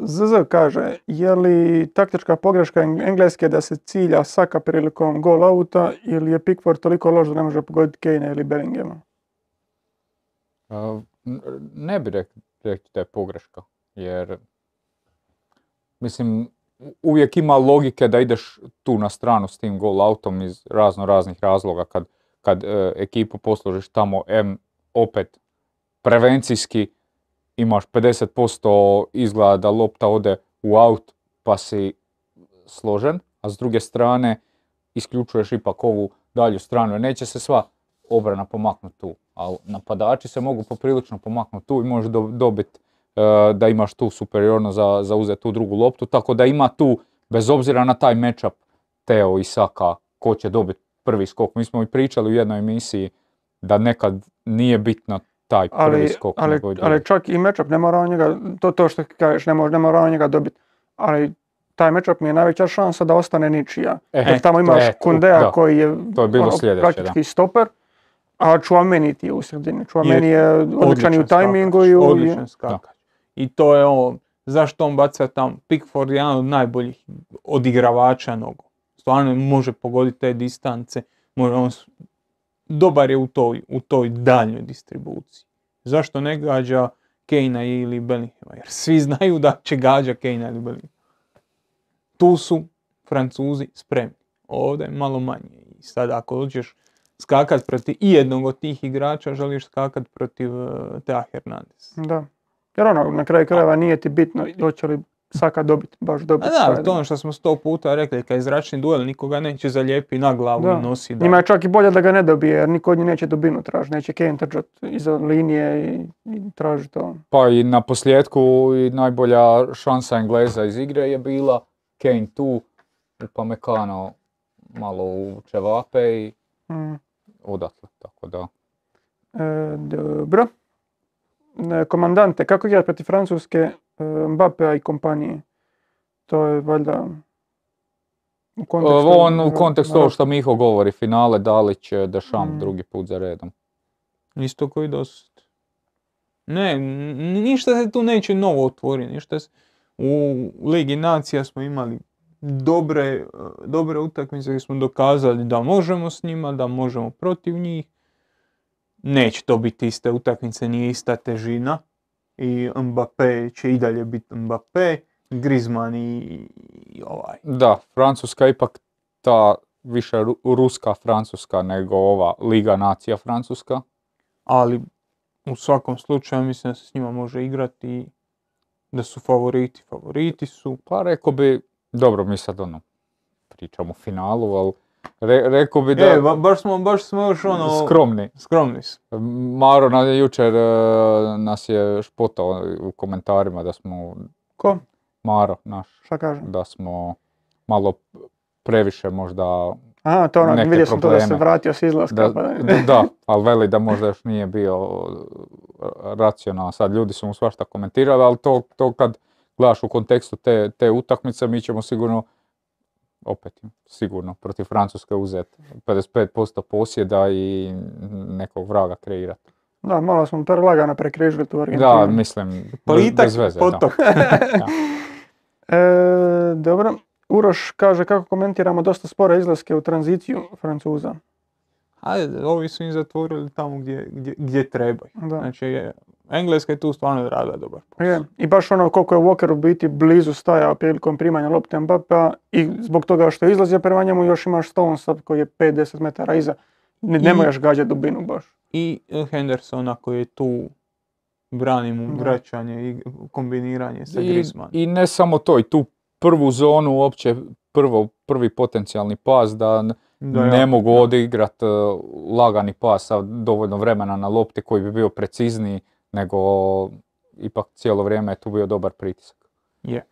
ZZ kaže, je li taktička pogreška Eng- Engleske da se cilja Saka prilikom gol auta ili je Pickford toliko loš da ne može pogoditi Kane ili Bellinghama? N- Ne bi rekao da je pogreška, jer mislim uvijek ima logike da ideš tu na stranu s tim gol autom iz razno raznih razloga. Kad, kad e, ekipu posložiš tamo M opet prevencijski imaš 50% izgleda da lopta ode u aut pa si složen, a s druge strane isključuješ ipak ovu dalju stranu. Jer neće se sva obrana pomaknuti tu, ali napadači se mogu poprilično pomaknuti tu i možeš do- dobiti da imaš tu superiornost za, za uzeti tu drugu loptu, tako da ima tu, bez obzira na taj matchup Teo i Saka, ko će dobiti prvi skok. Mi smo i pričali u jednoj emisiji da nekad nije bitno taj prvi Ali, skok. ali, ali čak i matchup ne mora on njega, to to što kažeš, ne, može, ne mora on njega dobiti. Ali taj matchup mi je najveća šansa da ostane ničija. E, Jer tamo imaš e, Kundea da. koji je, To je bilo ono, sljedeće, praktički stoper, a Chouameni ti je u sredini. Chouameni je odličan i u tajmingu skakač, i u... Odličan skakač. I to je ovo, zašto on baca tam, Pickford je jedan od najboljih odigravača nogu. Stvarno može pogoditi te distance, može on, dobar je u toj, u toj daljnjoj distribuciji. Zašto ne gađa Kejna ili Bellinghama? Jer svi znaju da će gađa Kejna ili Bellinghama. Tu su Francuzi spremni. Ovdje je malo manje. I sad ako hoćeš skakat protiv i jednog od tih igrača, želiš skakat protiv uh, Teo Hernandez. Da. Jer ono, na kraju krajeva nije ti bitno hoće li Saka dobiti, baš A dobiti. da, to ono što smo sto puta rekli, kad je zračni duel, nikoga neće zalijepi na glavu Da. i nosi da. Njima je čak i bolje da ga ne dobije, jer niko od njih neće dubinu tražiti, neće Kane trčat iza linije i, i traži to. Pa i na posljedku i najbolja šansa Engleza iz igre je bila Kane tu, Upamecano malo u čevape i Mm. odatle, tako da. E, dobro. E, komandante, kako igrati protiv Francuske, e, Mbappea i kompanije? To je valjda u kontekstu... On u kontekstu ovo što Miho govori, finale Dalić, Dešam Mm. drugi put za redom. Isto koji dosad. Ne, ništa se tu neće novo otvoriti. Ništa se... U Ligi Nacija smo imali dobre, dobre utakmice gdje smo dokazali da možemo s njima, da možemo protiv njih. Neće to biti iste utakmice, nije ista težina. I Mbappé će i dalje biti Mbappé, Griezmann i, i ovaj. Da, Francuska ipak ta više ru- ruska Francuska nego ova Liga nacija Francuska. ali u svakom slučaju mislim da se s njima može igrati i da su favoriti. Favoriti su, Pa rekao bi, dobro mi sad ono, pričamo o finalu, ali re, rekao bi da e, ba- baš smo, baš smo još ono, skromni. skromni su. Maro na, jučer e, nas je špotao u komentarima da smo, Ko? Maro naš, Šta kaže? da smo malo previše možda Aha, to ono, vidio sam to da se vratio s izlaska. Da, pa da- da, ali veli da možda još nije bio racionalan. Sad ljudi su mu svašta komentirali, ali to, to kad gledaš u kontekstu te, te utakmice, mi ćemo sigurno, opet sigurno, protiv Francuske uzeti 55% posjeda i nekog vraga kreirati. Da, malo smo prelagano prekrižili tu Argentinu. Da, mislim, bez, Plitak bez veze. da. potok. Da. E, dobro. Uroš kaže kako komentiramo dosta spore izlaske u tranziciju Francuza. Ajde, ovi su im zatvorili tamo gdje, gdje, gdje trebaju. Da. Znači, Engleska je tu stvarno radila dobar posao. Je. I baš ono koliko je Walker u biti blizu stajao prilikom primanja lopte Mbappea i zbog toga što je izlazio prema njemu još imaš Stonesa koji je 5-10 metara iza. Ne, ne I- možeš gađati dubinu baš. I Hendersona koji je tu brani mu vraćanje i kombiniranje sa I, Griezmann. I ne samo to, i tu prvu zonu uopće, prvo, prvi potencijalni pas da Da, ne ja. mogu odigrat e, lagani pas sa dovoljno vremena na lopti koji bi bio precizniji, nego ipak cijelo vrijeme je tu bio dobar pritisak. Je.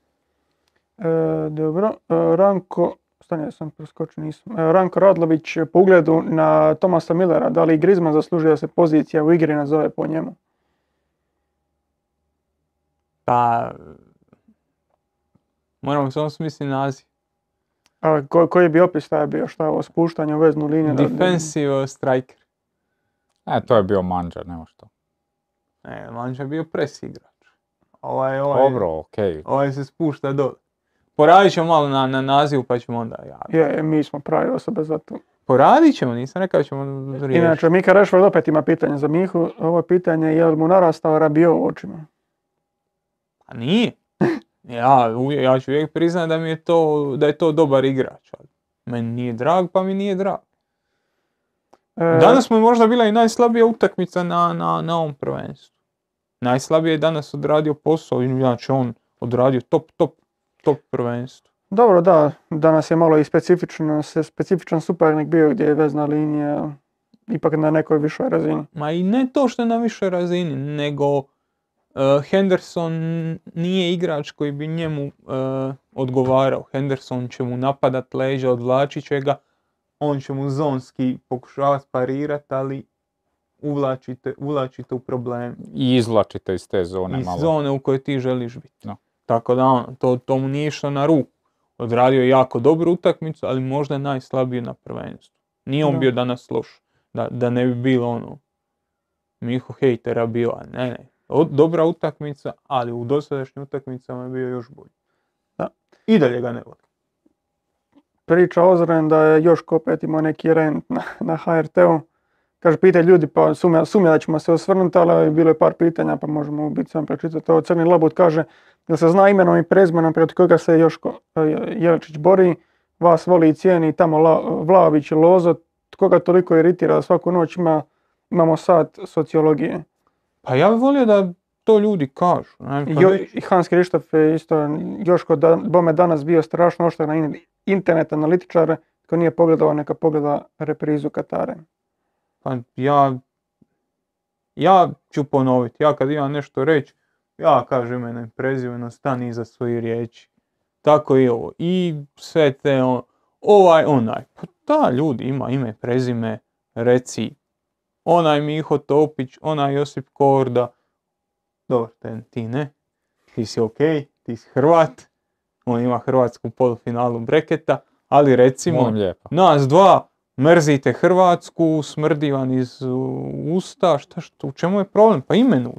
E, dobro, e, Ranko, stanje sam preskočio, nisam. E, Ranko Radlović po ugledu na Tomasa Millera, da li Griezmann zaslužuje da se pozicija u igri nazove po njemu? Pa, moramo samo smisliti naziv. A, ko- koji bi opis taj bio? Šta je ovo spuštanje u veznu liniju? da- da- Defensive striker. E, to je bio manđa, nema što. Ne, Manča je bio pres igrač. Ovaj, ovaj, Dobro, okej. ovaj se spušta dole. Poradit ćemo malo na, na nazivu pa ćemo onda javiti. Je, mi smo pravi osobe za to. Poradit ćemo, nisam rekao ćemo riješiti. Inače, Mika Rešford opet ima pitanje za Mihu. Ovo je pitanje je li mu narastao Rabio u očima? A nije. Ja, uvijek- ja ću uvijek priznati da mi je to, da je to dobar igrač. ali Meni nije drag, pa mi nije drag. E, Danas mu je možda bila i najslabija utakmica na, na, na ovom prvenstvu. Najslabije je danas odradio posao, inače on odradio top, top, top prvenstvo. Dobro, da, danas je malo i specifičan, se- specifičan suparnik bio gdje je vezna linija ipak na nekoj višoj razini. Ma i ne to što je na višoj razini, nego uh, Henderson nije igrač koji bi njemu uh, odgovarao. Henderson će mu napadat leđa, odvlačit će ga, on će mu zonski pokušavati parirati, ali uvlačite, uvlačite u problem. I izvlačite iz te zone iz malo. zone u kojoj ti želiš biti. Da. Tako da ono, to, to mu nije išlo na ruku. Odradio je jako dobru utakmicu, ali možda najslabiju na prvenstvu. Nije on Da. bio danas loš. Da, da ne bi bilo ono Miho hejtera bila. Ne, ne. O- dobra utakmica, ali u dosadašnjim utakmicama je bio još bolji. Da. I dalje ga ne volim. Priča Ozren da je Joško opet imao neki rent na, na HRT-u. Kaže, pitaju ljudi, pa sumnja, sumnja da ćemo se osvrnuti, ali bilo je par pitanja, pa možemo u biti sam pročitati. Ovo Crni Labut kaže da se zna imenom i prezmenom protiv koga se Joško e, Jeličić bori, vas voli i cijeni, tamo La, Vlaović Lozo, koga toliko iritira da svaku noć ima, imamo sat sociologije. Pa ja bih volio da to ljudi kažu. ne, kad Jo, Hans Krištof je isto, Joško da, bome danas bio strašno oštar na in- internet analitičare, tko nije pogledao neka pogleda reprizu Katare. Pa ja, ja ću ponoviti, ja kad imam nešto reći, ja kažem imena i prezimeno, stani iza svojih riječi. Tako i ovo. I sve te on, ovaj, onaj. Pa da, ljudi, ima ime prezime, reci. Onaj Miho Topić, onaj Josip Korda. Dobro, ten, ti ne. Ti si okej, ti si Hrvat. On ima Hrvatsku polufinalu breketa, ali recimo, nas dva mrzite Hrvatsku, smrdi vam iz usta, šta što, u čemu je problem? Pa imenuj.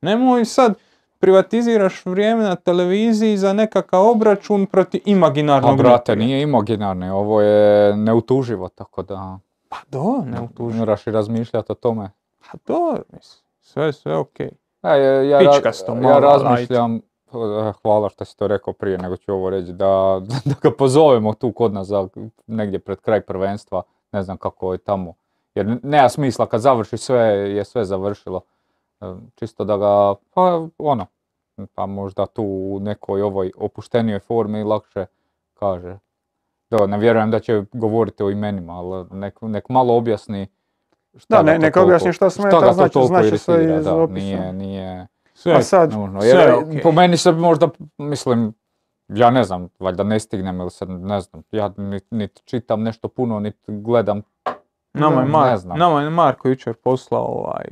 Nemoj sad privatiziraš vrijeme na televiziji za nekakav obračun protiv A imaginarnog brate, nije imaginarni, ovo je neutuživo, tako da Pa do, ne utuži. moraš i razmišljati o tome. Pa do, mislim, sve, sve okej. E, ja, ja, ra- ja razmišljam, hvala što si to rekao prije, nego ću ovo reći, da, da ga pozovemo tu kod nas za, negdje pred kraj prvenstva, ne znam kako je tamo. Jer nema smisla kad završi sve, je sve završilo. E, Čisto da ga, pa ono, pa možda tu u nekoj ovoj opuštenijoj formi lakše kaže. Da, ne vjerujem da će govoriti o imenima, ali nek, nek malo objasni šta Da, ne- to nek toliko- objasni šta smeta, to znači- znači sve iz da, opisa. nije, nije Sve, A sad, nužno. sve Jer je okej. po meni se možda, mislim, ja ne znam, valjda ne stignem ili se, ne znam, ja niti nit čitam nešto puno, niti gledam. nama, je ne Mar- znam. nama je Marko jučer poslao ovaj,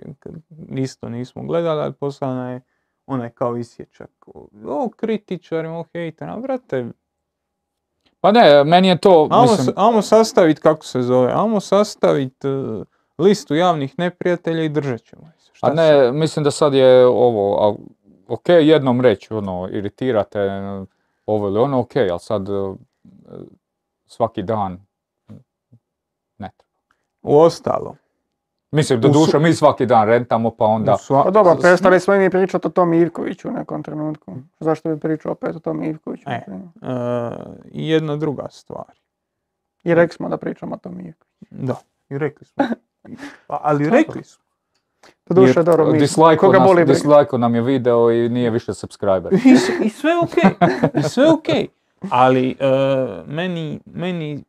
isto nismo gledali, ali poslao nam je onaj kao isječak. O, kritičarima, o hejterima, brate, Pa ne, meni je to, Amo, mislim, amo sastavit, kako se zove, amo sastavit e, listu javnih neprijatelja i držat ćemo. Šta a ne, mislim da sad je ovo, a, ok, jednom reći, ono, iritirate, ovo ili ono, ok, ali sad e, svaki dan ne treba. U ostalo. Mislim, do su- duše mi svaki dan rentamo, pa onda... sva- Pa dobro, s- prestali smo i mi pričati o tom Ivkoviću u nekom trenutku. Zašto bi pričao opet o tom Ivkoviću? E. e, I jedna druga stvar. I rekli smo da pričamo o tom Ivkoviću. Da, i rekli smo. Pa, ali rekli smo. To duše, Jer dobro, mi, koga nas- boli dislajko nam je video i nije više subscriber. I, I sve ok. I sve ok. Ali e, meni, meni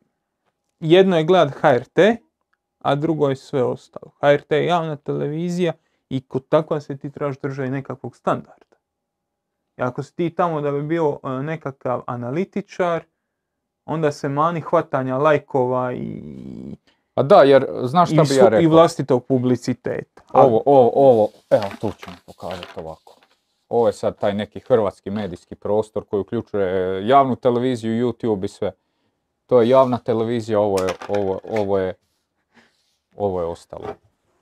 jedno je gledat HRT, a drugo je sve ostalo. HRT je javna televizija i kod takva se ti trebaš držati nekakvog standarda. I ako si ti tamo da bi bio e, nekakav analitičar, onda se mani hvatanja lajkova i, A da, jer znaš šta i, bi ja su- i rekao? vlastitog publiciteta. Ovo, ovo, ovo, evo tu ćemo pokazati ovako. Ovo je sad taj neki hrvatski medijski prostor koji uključuje javnu televiziju, YouTube i sve. To je javna televizija, ovo je, ovo, ovo je, ovo je ostalo.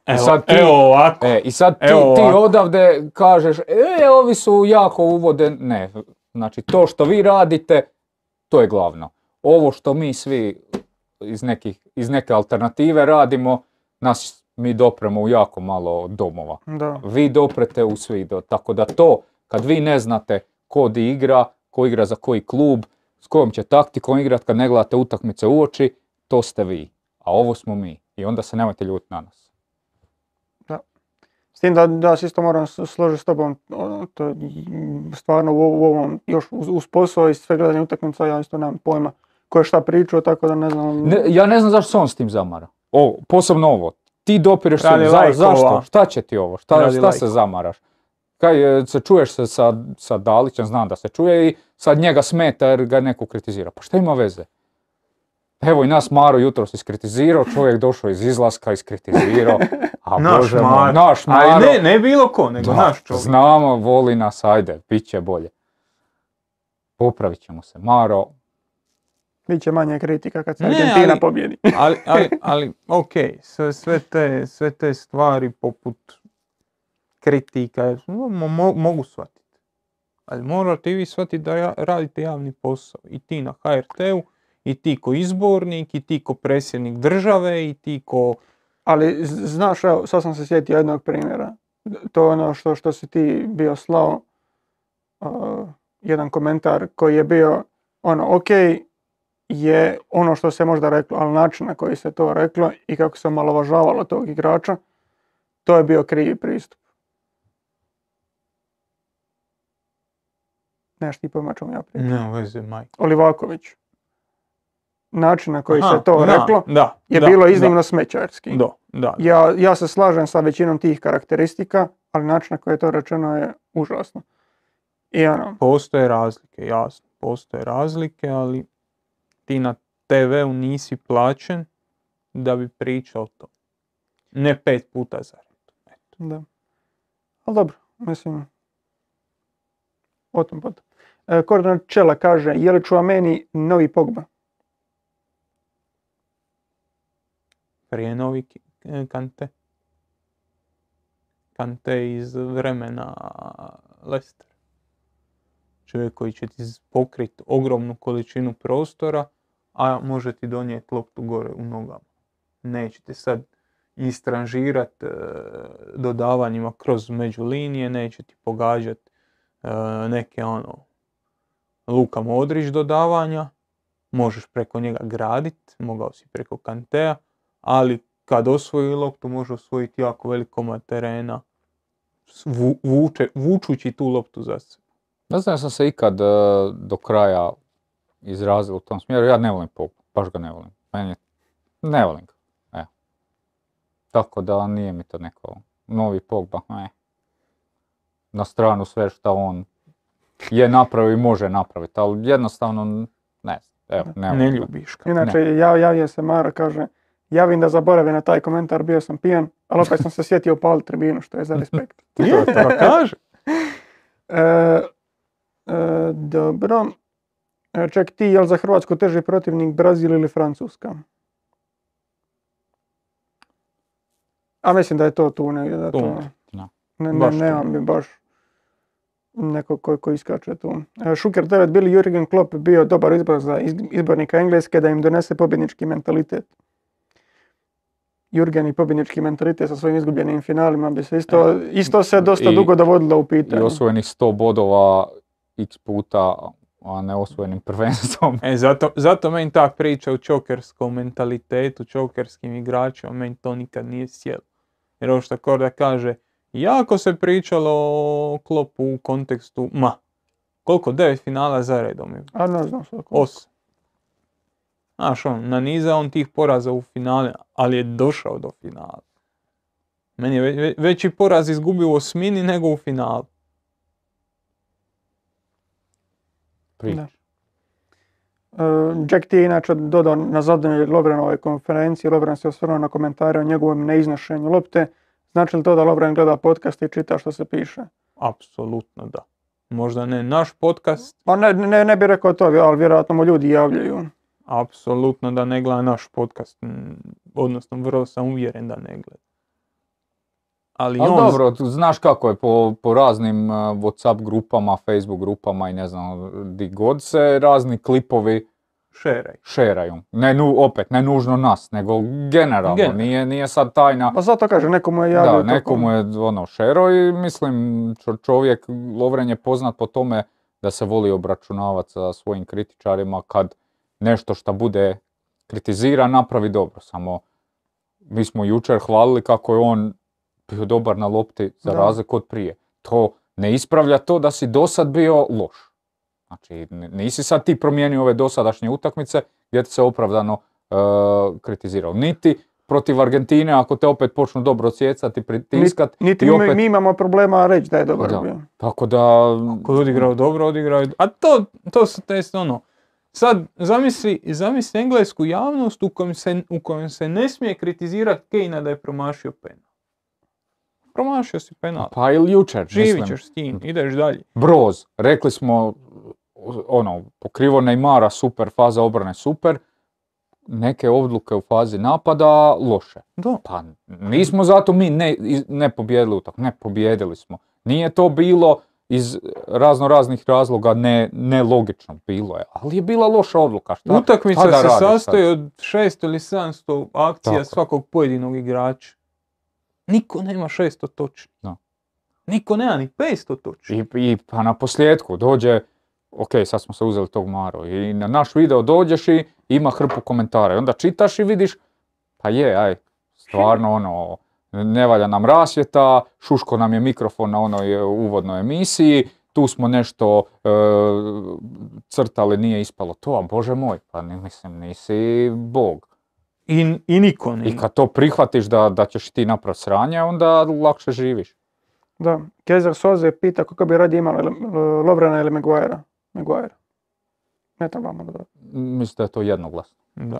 Evo, sad ti- evo ovako. E, i sad ti, Evo ti odavde kažeš, e, ovi su jako uvode, ne, znači to što vi radite, to je glavno. Ovo što mi svi iz, nekih, iz neke alternative radimo, nas mi dopremo u jako malo domova. Da. Vi doprete u svi, do, tako da to, kad vi ne znate ko di igra, ko igra za koji klub, s kojom će taktikom igrat, kad ne gledate utakmice u oči, to ste vi. A ovo smo mi. I onda se nemojte ljutiti na nas. S tim da, da se isto moram složiti s tobom, to stvarno u, u ovom, još uz, uz posao i sve gledanje utakmica, ja isto nemam pojma ko je šta pričao, tako da ne znam. Ne, ja ne znam zašto se on s tim zamara. Ovo, posebno ovo. Ti dopireš se, za- zašto? Šta će ti ovo? Šta, Radi šta se lajkova. zamaraš? Kaj, e, se čuješ se sa, sa Dalićem, znam da se čuje i sad njega smeta jer ga neko kritizira. Pa šta ima veze? Evo i nas Maro jutros iskritizirao, čovjek došao iz izlaska, iskritizirao. A Naš bože moj, naš Maro. Ali ne, ne bilo ko, nego Da, naš čovjek. Znamo, voli nas, ajde, bit će bolje. Popravit ćemo se. Maro, Biće manje kritika kad se Argentina ali- pobjedi. ali, ali, ali ok, sve, sve, te, sve te stvari poput kritika mo- mo- mogu shvatiti. Ali morate i vi shvatiti da ja, radite javni posao. I ti na HRT-u, i ti ko izbornik, i ti ko predsjednik države, i ti ko... Ali znaš, evo, sad sam se sjetio jednog primjera. To je ono što, što si ti bio slao, uh, jedan komentar koji je bio, ono, ok, je ono što se možda reklo, ali način na koji se to reklo i kako se omalovažavalo tog igrača, to je bio krivi pristup. Nemaš ti pojma čemu ja pričam. Ne veze, majke. Olivaković. Način na koji Aha, se to da, reklo da, je da, bilo iznimno smećarski. Ja, ja se slažem sa većinom tih karakteristika, ali način na koji je to rečeno je užasno. I ono, Postoje razlike, jasno. Postoje razlike, ali ti na TV-u nisi plaćen da bi pričao o tom. Ne pet puta za. Eto. da. Ali dobro, mislim, o tom potom. E, Gordon Čela kaže, je li Chouameni novi Pogba? Prije novi e, Kante. Kante iz vremena Leicester. Čovjek koji će ti pokriti ogromnu količinu prostora, a može ti donijeti loptu gore u nogama. Neće te sad istranžirat e, dodavanjima kroz međulinije, neće ti pogađat e, neke ono Luka Modrić dodavanja, možeš preko njega gradit, mogao si preko Kantea, ali kad osvoji loptu može osvojiti jako velik komad terena, vuče, vučući tu loptu za sebe. ne znam sam se ikad e, do kraja izrazio u tom smjeru. Ja ne volim Pogba, baš ga ne volim. Meni je, ne volim ga. Evo. Tako da nije mi to neko novi Pogba. Ne. Na stranu sve što on je napravio i može napraviti, ali jednostavno ne znam. Evo, ne, Ne ljubiš ga. Inače, ja, javio se Mara, kaže, javim da zaboravim na taj komentar, bio sam pijan, ali opet sam se sjetio upali tribinu, što je za respekt. Je, pa kaže. E, e, dobro. E, ček ti, je li za Hrvatsku teži protivnik Brazil ili Francuska? A mislim da je to tu negdje. Da Tu, to, ne, ne, nemam mi baš neko ko, ko iskače tu. E, Šuker 9 bili Jurgen Klopp bio dobar izbor za iz- izbornika Engleske da im donese pobjednički mentalitet. Jurgen i pobjednički mentalitet sa svojim izgubljenim finalima bi se isto, isto se dosta I- dugo dovodilo u I pitanje. osvojenih 100 bodova x puta, a ne osvojenim prvenstvom. E, zato, zato meni ta priča u čokerskom mentalitetu, čokerskim igračima, meni to nikad nije sjelo. Jer ovo što Korda kaže, jako se pričalo o klopu u kontekstu, ma, koliko, devet finala za redom je? A ne znam koliko. Osam. Znaš, on, naniza on tih poraza u finale, ali je došao do finala. Meni je ve- ve- veći poraz izgubio u osmini nego u finalu. Priča. Da. E, Jack T je inače dodao na zadnjoj Lovrenovoj konferenciji, Lovren se osvrnuo na komentare o njegovom neiznošenju lopte. Znači li to da Lovren gleda podcast i čita što se piše? Apsolutno da. Možda ne naš podcast, Pa ne, ne, ne bi rekao to, ali vjerojatno mu ljudi javljaju. apsolutno da ne gleda naš podcast. Odnosno, vrlo sam uvjeren da ne gleda. Ali, on, dobro, tu znaš kako je po, po raznim uh, Whatsapp grupama, Facebook grupama i ne znam di god se razni klipovi šeraj. šeraju. Ne, nu, opet, ne nužno nas, nego generalno. Generalno. Nije, nije sad tajna. Pa zato kaže, nekomu je javio. Da, nekomu je ono šero i mislim čo- čovjek, Lovren je poznat po tome da se voli obračunavati sa svojim kritičarima kad nešto što bude kritizira napravi dobro. Samo mi smo jučer hvalili kako je on bio dobar na lopti za Da. razliku od prije. To ne ispravlja to da si dosad bio loš. Znači, nisi sad ti promijenio ove dosadašnje utakmice gdje ti se opravdano e, kritizirao. Niti protiv Argentine, ako te opet počnu dobro odsjecati, pritiskat, Niti i mi, opet, mi imamo problema reći da je dobar Da. bio. tako da, Ako je odigrao dobro, odigrao je... A to, to su test ono... Sad, zamisli, zamisli englesku javnost u kojem se, u kojem se ne smije kritizirati Kejna da je promašio penal. Promašio si penal. pa ili jučer, Živit mislim. ćeš s tim, ideš dalje. Broz, rekli smo, ono, pokrivo Neymara, super, faza obrane super, neke odluke u fazi napada, loše. Da. Pa nismo zato mi ne, ne pobjedili utak, ne pobjedili smo. Nije to bilo iz razno raznih razloga ne, nelogično, bilo je, ali je bila loša odluka. Šta, Utakmica se radiš sad? sastoji od 600 ili 700 akcija Tako. svakog pojedinog igrača. Niko nema 600 točnih. Da. Niko nema ni 500 točnih. I, I pa na posljedku dođe, ok, sad smo se uzeli tog Maro, i na naš video dođeš i ima hrpu komentara. I onda čitaš i vidiš, pa je, aj, stvarno ono, ne valja nam rasvjeta, šuško nam je mikrofon na onoj e, uvodnoj emisiji, tu smo nešto e, crtali, nije ispalo to, a bože moj, pa mislim, nisi bog. I, I niko ne. I kad to prihvatiš da, da ćeš ti napraviti sranje, onda lakše živiš. Da. Kezer Soze pita kako bi radije imali L- Lovrena ili Maguirea. Maguire. Ne trebamo da. Mislim da je to jednoglasno. Da.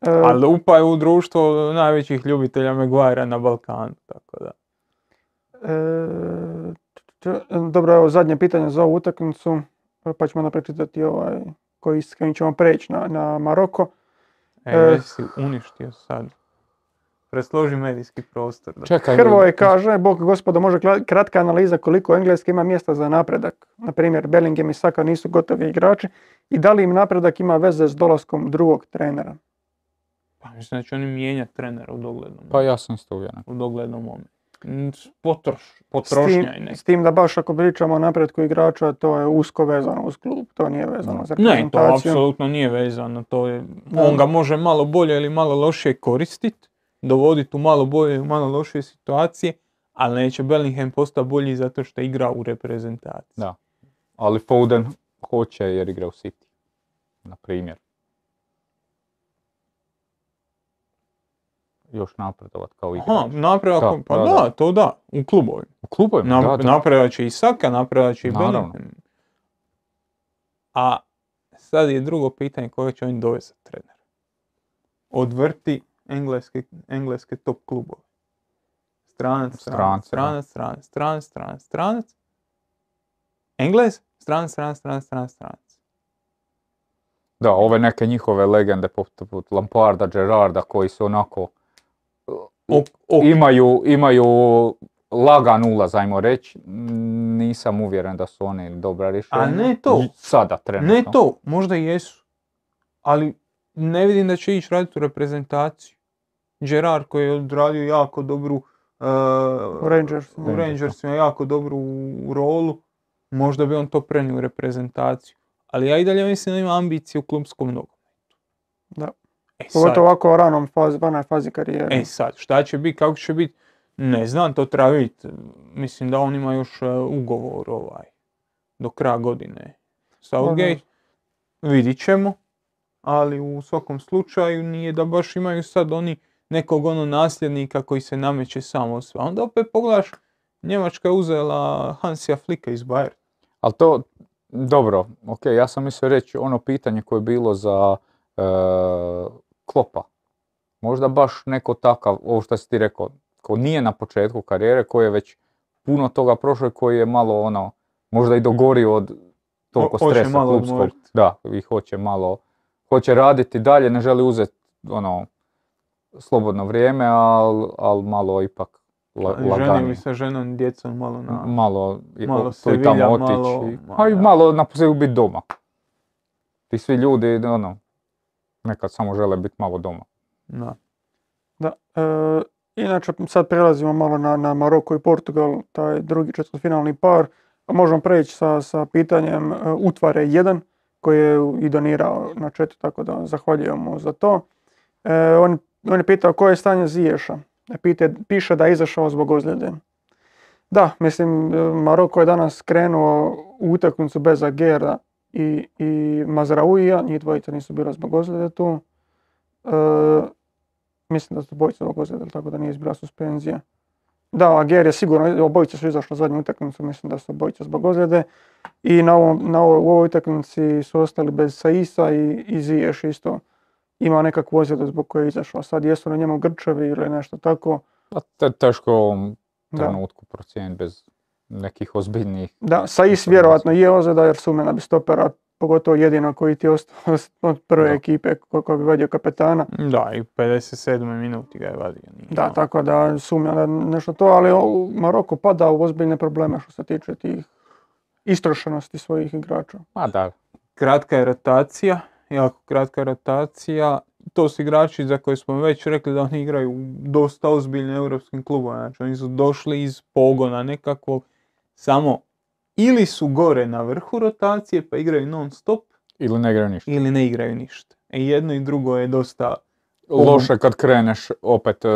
E, Ali upaju u društvo najvećih ljubitelja Maguirea na Balkanu, tako da. e, dobro, evo zadnje pitanje za ovu utakmicu, pa ćemo onda pročitati ovaj koji s kojim ćemo preći na, na Maroko. E, E. već si uništio sad. Presloži medijski prostor. Da. Čekaj, Hrvoje kaže, Bog gospodo, može kratka analiza koliko Engleska ima mjesta za napredak. Na primjer, Bellingham i Saka nisu gotovi igrači i da li im napredak ima veze s dolaskom drugog trenera. Pa mislim da će oni mijenjati trenera u doglednom, Pa ja sam isto uvjeren. u doglednom momentu. Potroš, S tim, potrošnja neka. s tim da baš ako pričamo o napretku igrača, to je usko vezano uz klub, to nije vezano za Ne, to apsolutno nije vezano. To je, on ga može malo bolje ili malo lošije koristiti, dovoditi u malo bolje i u malo lošije situacije, ali neće Bellingham postati bolji zato što igra u reprezentaciji. Da. Ali Foden hoće jer igra u City. Na primjer. Još napredovat kao igrač. Aha, napredak, Da, pa da, da, da. to da, u klubovima. U klubovima, Na, da, da. Napredat će i Saka, napredat će i Naravno. A sad je drugo pitanje koje će oni dovesti za trenera. Odvrti engleske, engleske top klubove. Stranac, stranac, stranac, stranac, stranac, stranac, stranac. Englez, stranac, stranac, stranac, stranac, stranac. Da, ove neke njihove legende poput Lamparda, Gerarda koji su onako Ok, ok. imaju, imaju lagan ulaz, ajmo reći. Nisam uvjeren da su oni dobra rješenja. A ne to. Sada trenutno. Ne to, možda i jesu. Ali ne vidim da će ići raditi u reprezentaciju. Gerard koji je odradio jako dobru uh, U Rangersima. u Rangersima jako dobru u rolu, možda bi on to prenio u reprezentaciju. Ali ja i dalje mislim da ima ambicije u klubskom nogometu. Da. E sad, Pogotovo ovako u ranom fazi, ranoj fazi karijere. e sad, šta će biti, kako će biti, ne znam, to treba vidjeti. Mislim da on ima još uh, ugovor ovaj, do kraja godine. Southgate, vidit ćemo. ali u svakom slučaju nije da baš imaju sad oni nekog ono nasljednika koji se nameće samo sve. Onda opet pogledaš, Njemačka je uzela Hansija Flika iz Bayern. Ali to, dobro, ok, ja sam mislio reći ono pitanje koje je bilo za e, Klopa. Možda baš neko takav, ovo što si ti rekao, ko nije na početku karijere, koji je već puno toga prošao i koji je malo ono, možda i dogorio od toliko Ho- hoće stresa malo klubskog. Da, i hoće malo, hoće raditi dalje, ne želi uzeti ono, slobodno vrijeme, ali al malo ipak la, mi sa ženom djecom malo na... malo, malo tu i tamo otići. malo- i- ma a i da. malo na posljedku biti doma. Ti svi ljudi, ono, nekad samo žele biti malo doma. Da. Da. E, inače, sad prelazimo malo na, na Maroko i Portugal, taj drugi četvrtfinalni par. Možemo preći sa, sa pitanjem e, Utvare 1, koji je i donirao na četu, tako da zahvaljujemo za to. E, on, on je pitao koje je stanje Ziješa. E, Pite, piše da je izašao zbog ozljede. Da, mislim, e, Maroko je danas krenuo u utakmicu bez Agera i, i Mazraouija, njih dvojica nisu bila zbog ozljede tu. E, mislim da su obojica zbog ozljede, tako da nije bila suspenzija. Da, Ager je sigurno, obojica su izašli zadnju utakmicu, mislim da su obojica zbog ozljede. I na, ovom, na ovoj, u ovoj utakmici su ostali bez Saisa i, i Ziješ isto ima nekakvu ozljedu zbog koje je izašao. Sad jesu na njemu grčevi ili nešto tako. Pa te, teško u ovom trenutku procijeniti bez nekih ozbiljnijih. Da, Sais vjerojatno je ozljeda jer sumnja bi stopera, pogotovo jedino koji ti je ostao od prve Da. ekipe ko- ko bi vadio kapetana. Da, i u 57. minuti ga je vadio. nije Da, ono. tako da sumnjam da nešto to, ali o- Maroko pada u ozbiljne probleme što se tiče tih istrošenosti svojih igrača. Ma da, Kratka je rotacija, jako kratka rotacija. To su igrači za koje smo već rekli da oni igraju u dosta ozbiljnim europskim klubovima. Znači oni su došli iz pogona nekakvog, samo ili su gore na vrhu rotacije pa igraju non stop ili ne igraju ništa. ili ne igraju ništa. E jedno i drugo je dosta Loše kad kreneš opet e,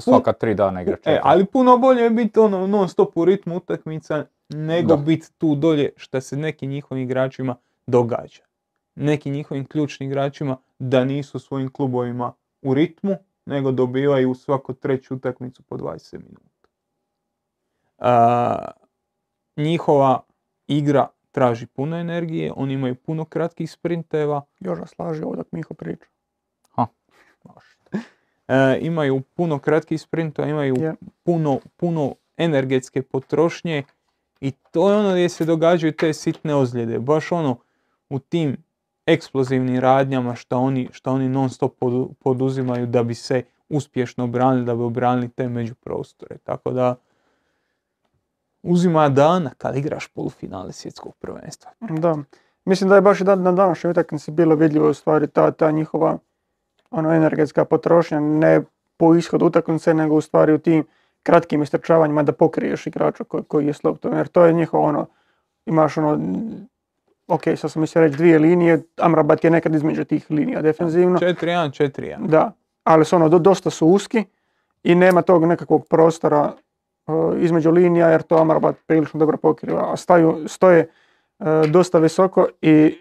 svaka tri dana igra E, ali puno bolje je biti ono non stop u ritmu utakmica nego biti tu dolje što se nekim njihovim igračima događa. Nekim njihovim ključnim igračima da nisu svojim klubovima u ritmu, nego dobivaju svaku treću utakmicu po 20 minuta. Njihova igra traži puno energije, oni imaju puno kratkih sprinteva, Joža slaži ovo dok Miho priča. E, imaju puno kratkih sprintova, imaju Je. puno, puno energetske potrošnje i to je ono gdje se događaju te sitne ozljede. Baš ono u tim eksplozivnim radnjama što oni, što oni non stop podu- poduzimaju da bi se uspješno obranili, da bi obranili te međuprostore. Tako da uzima dana kad igraš polufinale svjetskog prvenstva. Da. Mislim da je baš i da- na današnjoj utakmici bilo vidljivo u stvari ta, ta njihova ono, energetska potrošnja, ne po ishodu utakmice, nego u stvari u tim kratkim istrčavanjima da pokriješ igrača koji, koji je loptom. Jer to je njihovo ono, imaš ono, ok, sad sam mislio reći dvije linije, Amrabat je nekad između tih linija defenzivno. 4-1, 4-1. Da, ali su ono, do- dosta su uski i nema tog nekakvog prostora između linija jer to Amrabat prilično dobro pokriva, a staju, stoje e, dosta visoko i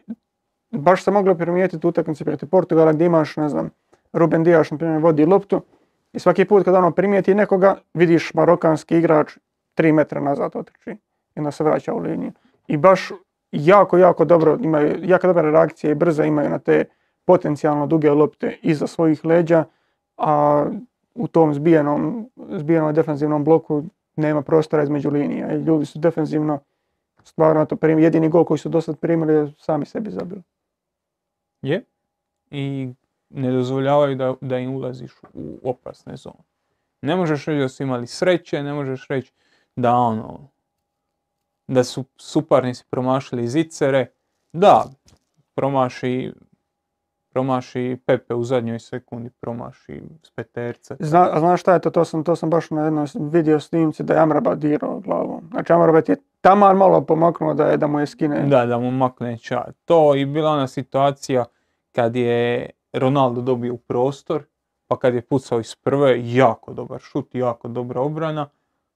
baš se moglo primijetiti u utakmici protiv Portugala gdje imaš, ne znam, Ruben Dijaš na primjer vodi loptu i svaki put kad ono primijeti nekoga vidiš marokanski igrač 3 metra nazad otrči i onda se vraća u liniju. I baš jako, jako dobro imaju, jako dobre reakcije i brze imaju na te potencijalno duge lopte iza svojih leđa, a u tom zbijenom, zbijenom defensivnom bloku nema prostora između linija i ljudi su defensivno stvarno to primili. Jedini gol koji su do sad primili sami sebi zabili. Je. I ne dozvoljavaju da, da im ulaziš u opasne zone. Ne možeš reći da su imali sreće, ne možeš reći da ono, da su suparnici promašili zicere. Da, promaši, promaši Pepe u zadnjoj sekundi, promaši s peterce. Zna, a znaš šta je to? To sam, to sam baš na jednoj vidio snimci da je Amrabat dirao glavom. Znači Amrabat je taman malo pomaknuo da, je, da mu je skine. Da, da mu makne čar. To i bila ona situacija kad je Ronaldo dobio prostor, pa kad je pucao iz prve, jako dobar šut, jako dobra obrana.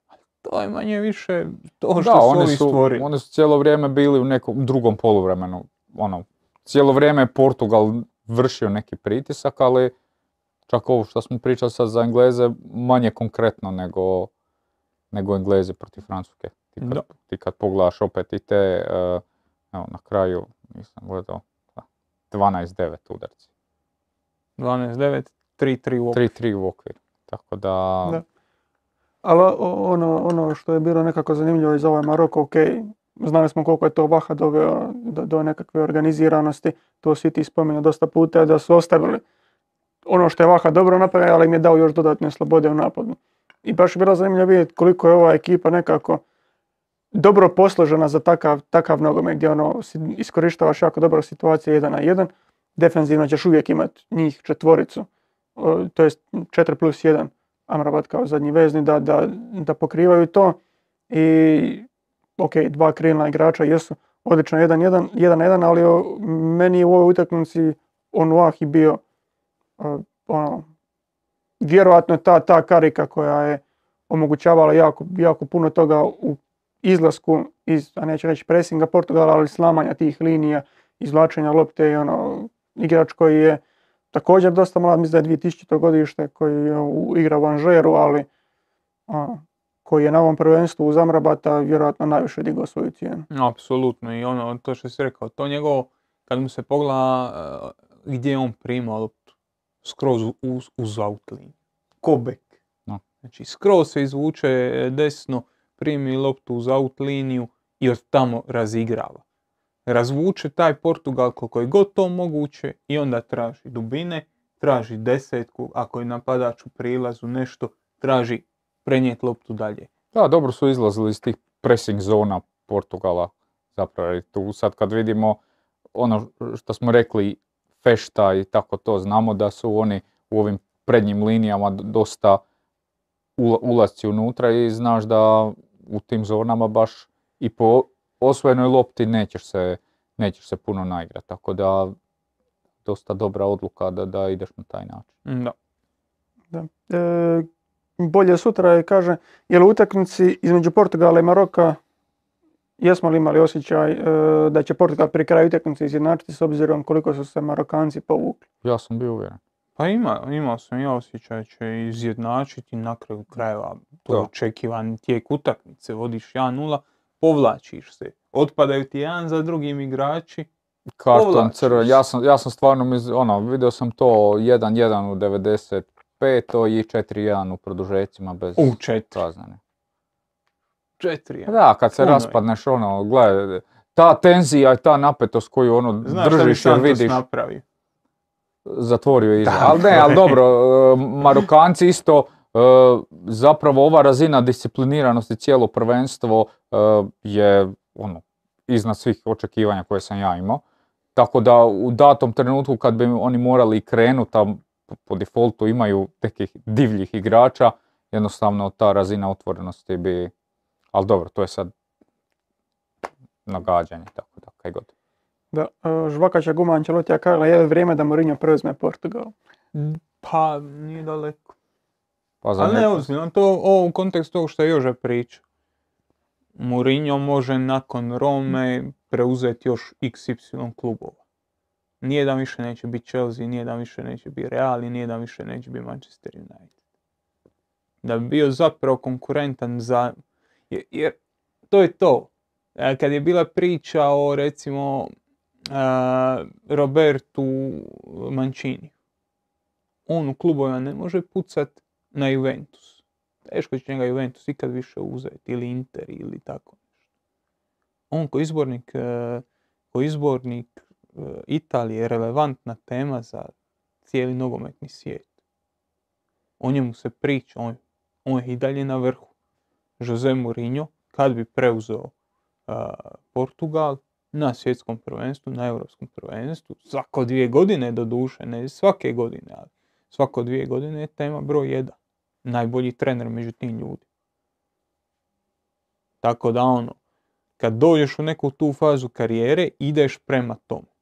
Ali to je manje više to što da, su oni su, stvorili. oni su cijelo vrijeme bili u nekom drugom poluvremenu. Ono, cijelo vrijeme je Portugal vršio neki pritisak, ali čak ovo što smo pričali sad za Engleze, manje konkretno nego, nego Engleze protiv Francuske. Ti kad, ti kad pogledaš opet i te, eh, evo na kraju, nisam gledao, da, 12-9 udarci. 12-9, 3-3 u okviru. 3-3 u okvir. Tako da, Da. Ali ono, ono što je bilo nekako zanimljivo i za ovaj Maroko, ok, znali smo koliko je to Vaha doveo do, do nekakve organiziranosti, to si ti spominjao dosta puta, da su ostavili ono što je Vaha dobro napravio, ali im je dao još dodatne slobode u napadu. I baš je bilo zanimljivo vidjeti koliko je ova ekipa nekako dobro posložena za takav, takav nogomet gdje ono, iskorištavaš jako dobro situacije jedan na jedan. Defenzivno ćeš uvijek imati njih četvoricu, to jest 4 plus 1 Amrabat kao zadnji vezni da, da, da pokrivaju to i ok, dva krilna igrača jesu odlično jedan, jedan, jedan na jedan, ali o, meni u ovoj utakmici Onuahi bio o, ono, vjerojatno je ta, ta karika koja je omogućavala jako, jako puno toga u izlasku iz, a neću reći presinga Portugala, ali slamanja tih linija, izvlačenja lopte i ono, igrač koji je također dosta mlad, mislim da je 2000. godište koji je u- igra u Anžeru, ali a, koji je na ovom prvenstvu uz Amrabata vjerojatno najviše digao svoju cijenu. Apsolutno i ono, to što si rekao, to njegovo, kad mu se pogleda eh, gdje je on primao loptu, skroz u- uz, uz outline, ko bek. No. Znači, skroz se izvuče eh, desno, primi loptu uz out liniju i od tamo razigrava. Razvuče taj Portugal koliko je god to moguće i onda traži dubine, traži desetku, ako je napadač u prilazu nešto, traži prenijeti loptu dalje. Da, dobro su izlazili iz tih pressing zona Portugala. Zapravo i tu sad kad vidimo ono što smo rekli fešta i tako to, znamo da su oni u ovim prednjim linijama dosta ula- ulasci unutra i znaš da u tim zonama baš i po osvojenoj lopti nećeš se, nećeš se puno naigrati. Tako da dosta dobra odluka da, da ideš na taj način. Da. Da. E, bolje sutra je, kaže, jer u utakmici između Portugala i Maroka jesmo li imali osjećaj e, da će Portugal pri kraju utakmice izjednačiti s obzirom koliko su se Marokanci povukli. Ja sam bio uvjeren. Pa ima, imao sam ja osjećaj će izjednačiti na kraju krajeva to Da. je očekivani tijek utakmice, vodiš 1-0, povlačiš se, otpadaju ti jedan za drugim igrači, Karton crven, ja sam, ja sam stvarno, ono, vidio sam to 1-1 u 95. i 4-1 u produžecima bez u četiri, kaznene. četiri. ja. Da, kad se Puno je. raspadneš, ono, gledaj, ta tenzija i ta napetost koju ono Znaš držiš jer vidiš, napravio? zatvorio je iza. Ali ne, ali je. dobro, e, Marokanci isto, e, zapravo ova razina discipliniranosti cijelo prvenstvo e, je ono, iznad svih očekivanja koje sam ja imao. Tako da u datom trenutku kad bi oni morali krenuti, po- defaultu imaju nekih divljih igrača, jednostavno ta razina otvorenosti bi, ali dobro, to je sad nagađanje, tako da, kaj god. Da, e, žvakaća guma Ancelotija kazala je vrijeme da Mourinho preuzme Portugal. Pa, nije daleko. Pa za Ali ne ozbiljno, to ovo u kontekstu toga što je Jože pričao. Mourinho može nakon Rome preuzeti još XY klubova. Nijedan više neće biti Chelsea, nijedan više neće biti Real i nijedan više neće biti Manchester United. Da bi bio zapravo konkurentan za... Jer, to je to. E, Kad je bila priča o recimo a, Robertu Mancini. On u klubovima ne može pucat na Juventus. Teško će njega Juventus ikad više uzeti, ili Inter, ili tako. On ko izbornik, e, ko izbornik Italije je relevantna tema za cijeli nogometni svijet. O njemu se priča, on, on je i dalje na vrhu. Jose Mourinho, kad bi preuzeo e, Portugal na svjetskom prvenstvu, na europskom prvenstvu, svako dvije godine do duše, ne svake godine, ali svako dvije godine je tema broj jedan. Najbolji trener među tim ljudima. Tako da ono, kad dođeš u neku tu fazu karijere, ideš prema tomu.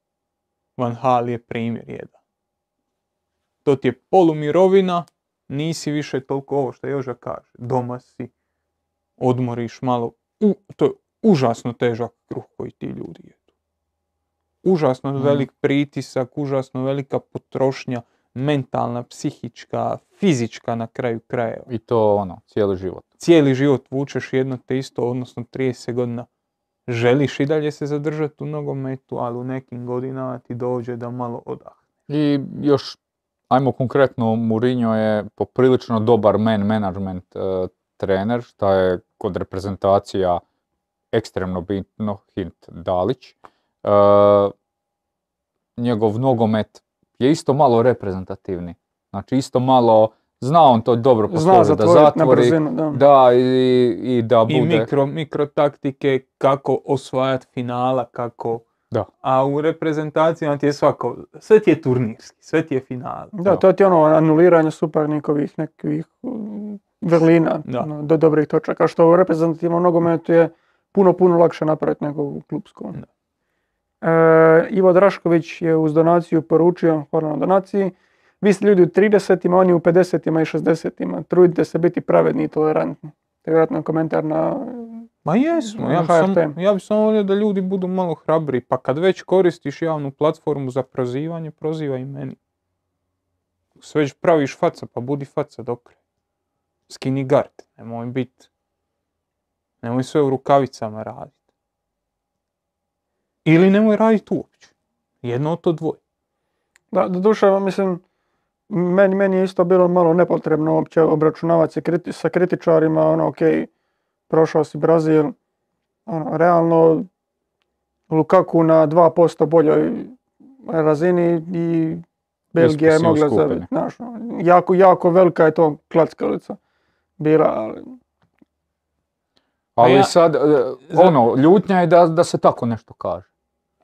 Van Hal je primjer jedan. To ti je polumirovina, nisi više toliko ovo što Joža kaže. Doma si, odmoriš malo. U, to je užasno težak kruh koji ti ljudi jedu. užasno Mhm. velik pritisak, užasno velika potrošnja, mentalna, psihička, fizička na kraju krajeva. I to ono, cijeli život. Cijeli život vučeš jedno te isto, odnosno 30 godina. Želiš i dalje se zadržati u nogometu, ali u nekim godinama ti dođe da malo odahne. I još, ajmo konkretno, Mourinho je poprilično dobar man management e, trener, šta je kod reprezentacija ekstremno bitno, hint Dalić. E, njegov nogomet je isto malo reprezentativni. Znači isto malo, zna on to dobro posložiti, da zatvori, brzinu, da. da i, i da I bude... mikro, mikro taktike, kako osvajati finala, kako... Da. A u reprezentacijama ti je svako, sve ti je turnirski, sve ti je final. Da, to ti je ono anuliranje suparnikovih nekih mm, vrlina Da. ono, do dobrih točaka, što u reprezentativnom nogometu je puno, puno lakše napraviti nego u klubskom. E, Ivo Drašković je uz donaciju poručio, hvala na donaciji, vi ste ljudi u 30-ima, oni u 50-ima i 60-ima, trudite se biti pravedni i tolerantni. To je vjerojatno komentar na... Ma jesmo, ja Na bi, sam, ja bi samo volio da ljudi budu malo hrabri, pa kad već koristiš javnu platformu za prozivanje, prozivaj i meni. Sve već praviš faca, pa budi faca do kraja. Skini gard, nemoj bit, nemoj sve u rukavicama raditi. Ili nemoj raditi uopće. Jedno od to dvoje. Da, doduše, mislim, meni, meni je isto bilo malo nepotrebno uopće obračunavati se kriti- sa kritičarima, ono, ok, prošao si Brazil, ono, realno, Lukaku na 2% boljoj razini i Belgija je mogla zabiti, znaš, ono, jako, jako velika je to klackalica bila, ali Ali ja- sad, e, ono, ljutnja je da, da se tako nešto kaže.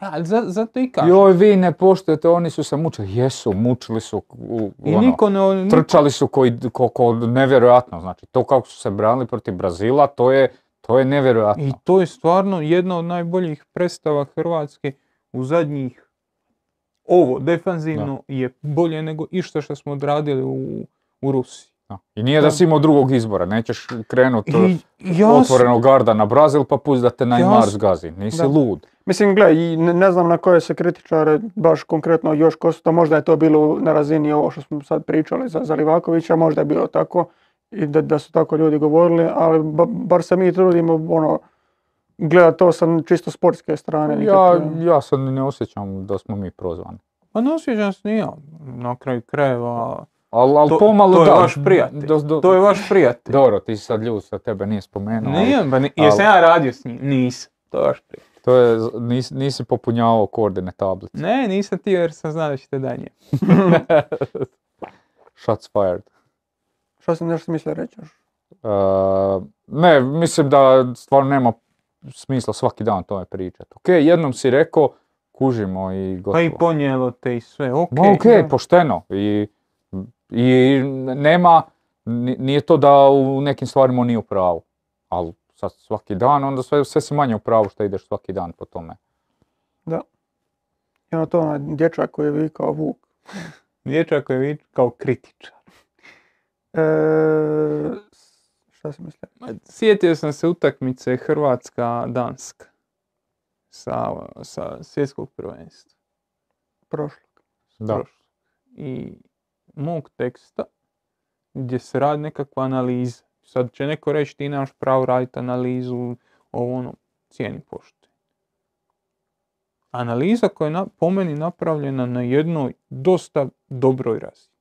Ja, ali za- zato i kažem. Joj, vi ne poštujete, oni su se mučili. Jesu, mučili su, u- I ono, niko ne... niko- trčali su koji, ko, ko nevjerojatno. Znači, to kako su se branili protiv Brazila, to je, to je nevjerojatno. I to je stvarno jedna od najboljih predstava Hrvatske u zadnjih ovo defanzivno je bolje nego išta što smo odradili u, u Rusiji. Da. I nije da Da. si imao drugog izbora, nećeš krenuti otvorenog garda na Brazil pa pusti da te Neymar zgazi. Nisi lud. Mislim, gle, i ne, znam na koje se kritičare baš konkretno još Kosta, možda je to bilo na razini ovo što smo sad pričali za, za Livakovića, možda je bilo tako i da, da su tako ljudi govorili, ali ba- bar se mi trudimo ono, gledat to sa čisto sportske strane. Ja, ja sad ne osjećam da smo mi prozvani. Pa ne osjećam se ni ja. Na kraju krajeva. Ali al To, pomalo to je da. vaš prijatelj. do- do- To je vaš prijatelj. Dobro, ti si sad ljud sa tebe nije spomenuo. ali Nije, pa ni, jesam ja radio s njim? Nisam. To je vaš prijatelj. To je, nis- nisi popunjavao koordine tablice. Ne, nisam ti jer sam znao da ćete danje. Shots fired. Šta sam nešto mislio reći još? Uh, ne, mislim da stvarno nema smisla svaki dan tome pričati. Ok, jednom si rekao, kužimo i gotovo. Pa i ponijelo te i sve. Ok. Ma ok, da. pošteno. I, I nema, ni- nije to da u nekim stvarima nije u pravu. Ali sad svaki dan, onda sve, sve si manje u pravu što ideš svaki dan po tome. I ono to onaj dječak koji je vikao Vuk. Dječak koji je kao kritičar. E, šta sam mislio? Sjetio sam se utakmice Hrvatska-Danska sa, sa svjetskog prvenstva. Prošlog. Da. prošlog. I mog teksta gdje se radi nekakva analiza. Sad će neko reći ti nemaš pravo raditi analizu, ovo ono, cijeni poštuje. Analiza koja je po meni napravljena na jednoj dosta dobroj razini.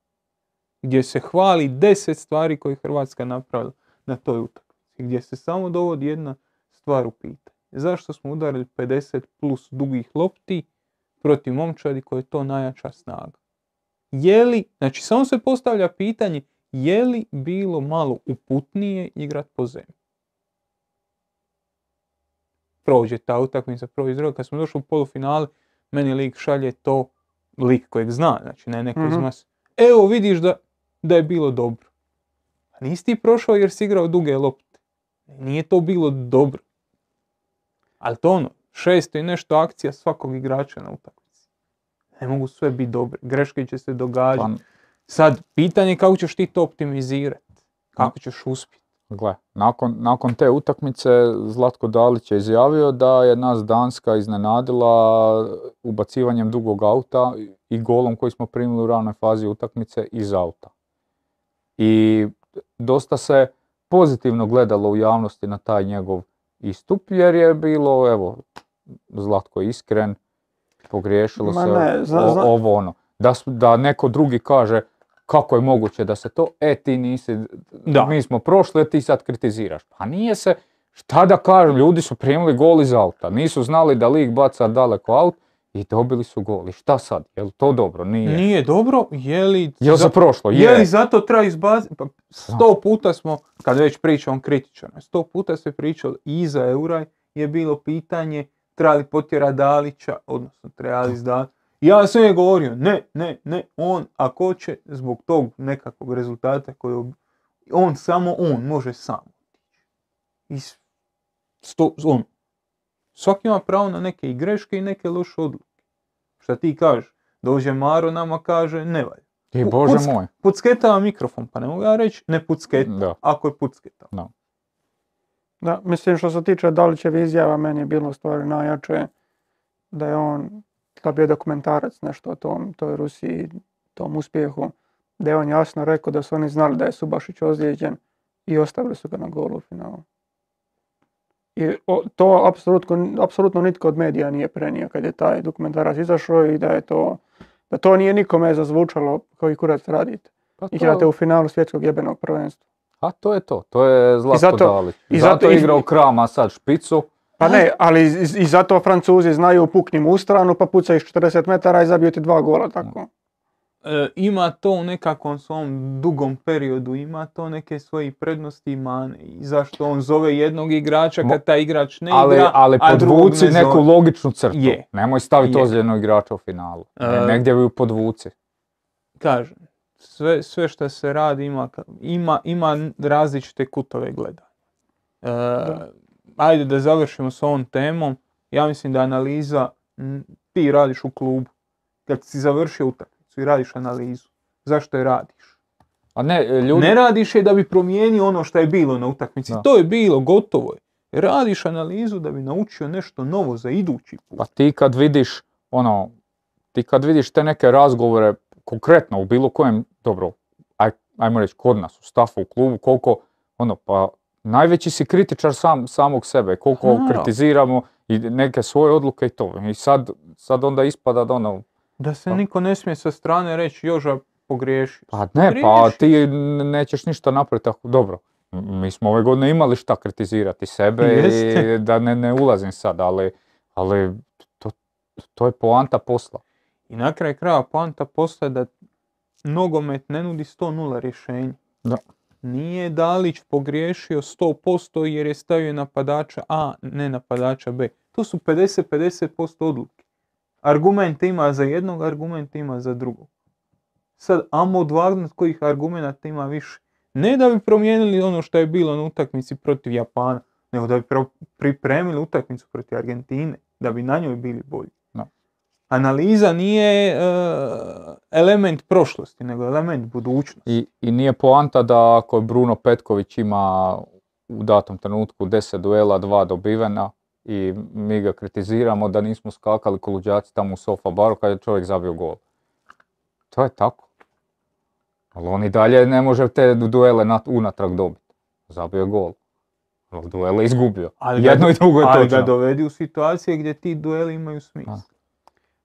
Gdje se hvali deset stvari koje je Hrvatska napravila na toj utakmici. Gdje se samo dovodi jedna stvar u pitanje. Zašto smo udarili 50 plus dugih lopti protiv momčadi koja je to najjača snaga? Je li, znači samo se postavlja pitanje je li bilo malo uputnije igrat po zemlji? Prođe ta utakmica, prođe druga. Kad smo došli u polufinale, meni lik šalje to, lik kojeg zna, znači ne neko iz Mhm. mase. Evo vidiš da, da je bilo dobro. A nisi ti prošao jer si igrao duge lopte. Nije to bilo dobro. Ali to ono, šesto i nešto akcija svakog igrača na utakmici. Ne mogu sve biti dobre. Greške će se događati. Sad, pitanje je kako ćeš ti to optimizirati. Kako ćeš uspjeti. Gle, nakon, nakon te utakmice Zlatko Dalić je izjavio da je nas Danska iznenadila ubacivanjem dugog auta i golom koji smo primili u ranoj fazi utakmice iz auta. I dosta se pozitivno gledalo u javnosti na taj njegov istup jer je bilo, evo, Zlatko je iskren, pogriješilo Ma se ne, zna- o- zna- ovo ono. Da, su- da neko drugi kaže kako je moguće da se to, e ti nisi, Da. mi smo prošli, a ti sad kritiziraš. Pa nije se, šta da kažem, ljudi su primili gol iz auta, nisu znali da lik baca daleko aut i dobili su gol. I šta sad, je li to dobro? Nije. Nije dobro, je li... Je li za prošlo? Je li Je. zato treba izbaciti? Pa sto puta smo, kad već pričamo kritičano, sto puta se pričalo i iza eura je bilo pitanje treba li potjera Dalića, odnosno treba li izdati. Ja sam je govorio, ne, ne, ne, on ako će zbog tog nekakvog rezultata koji on samo on može sam otići. I sto, on. Svaki ima pravo na neke i greške i neke loše odluke. Šta ti kažeš? Dođe Maro nama kaže ne valja. I Pu- Bože pucka- moj. Pucketava mikrofon, pa ne mogu ja reći ne pucketa, Da. ako je pucketao. Da, mislim što se tiče Dalićeve izjava, meni je bilo stvari najjače da je on, da bio dokumentarac nešto o tom, toj Rusiji, tom uspjehu, da je on jasno rekao da su oni znali da je Subašić ozlijeđen i ostavili su ga na golu u finalu. I to apsolutno, apsolutno nitko od medija nije prenio kad je taj dokumentarac izašao i da je to, da to nije nikome zazvučalo koji kurac radite. Pa I to- igrate u finalu svjetskog jebenog prvenstva. A to je to, to je Zlatko zato- Dalić. i zato, zato iz- igrao Krama sad špicu. Pa ne, ali i, i zato Francuzi znaju puknim u stranu pa puca iz 40 metara i zabiju ti dva gola tako. E, ima to u nekakvom svom dugom periodu, ima to neke svoje prednosti i mane. I zašto on zove jednog igrača kad taj igrač ne ali, igra, ali a podvuci ne neku zove. logičnu crtu. Je. Nemoj staviti Je. ozljednog igrača u finalu. Ne- E, Negdje ju podvuci. Kažem, sve, sve što se radi ima, ima, ima različite kutove gleda. E, ajde da završimo s ovom temom. Ja mislim da analiza, m, ti radiš u klubu. Kad si završio utakmicu i radiš analizu, zašto je radiš? A ne, e, ljudi... Ne radiš je da bi promijenio ono što je bilo na utakmici. Da. To je bilo, gotovo je. Radiš analizu da bi naučio nešto novo za idući put. Pa ti kad vidiš, ono, ti kad vidiš te neke razgovore, konkretno u bilo kojem, dobro, aj, ajmo reći kod nas, u stafu, u klubu, koliko, ono, pa najveći si kritičar sam, samog sebe, koliko Naravno. kritiziramo i neke svoje odluke i to. I sad, sad onda ispada da ono, Da se Pa. niko ne smije sa strane reći Joža pogriješio. pa ne, pa ti nećeš ništa napraviti ako, dobro. Mi smo ove godine imali šta kritizirati sebe Jeste. i da ne, ne ulazim sad, ali, ali to, to je poanta posla. I na kraju kraja poanta postaje da nogomet ne nudi 100-0 rješenje. Da. Nije Dalić pogriješio 100% jer je stavio napadača A, ne napadača B. To su 50-50% odluke. Argumente ima za jednog, argumente ima za drugog. Sad, amo odvagnut kojih argumenata ima više. Ne da bi promijenili ono što je bilo na utakmici protiv Japana, nego da bi pripremili utakmicu protiv Argentine, da bi na njoj bili bolji. Analiza nije e, element prošlosti, nego element budućnosti. I, I nije poanta da ako Bruno Petković ima u datom trenutku 10 duela, dva dobivena i mi ga kritiziramo da nismo skakali ko luđaci tamo u sofa baru kad je čovjek zabio gol. To je tako. Ali on i dalje ne može te du- duele nat- unatrag dobiti. Zabio je gol. Ali duele izgubio. Ali ga- Jedno i drugo je Ali ga točno. dovedi u situacije gdje ti dueli imaju smisla.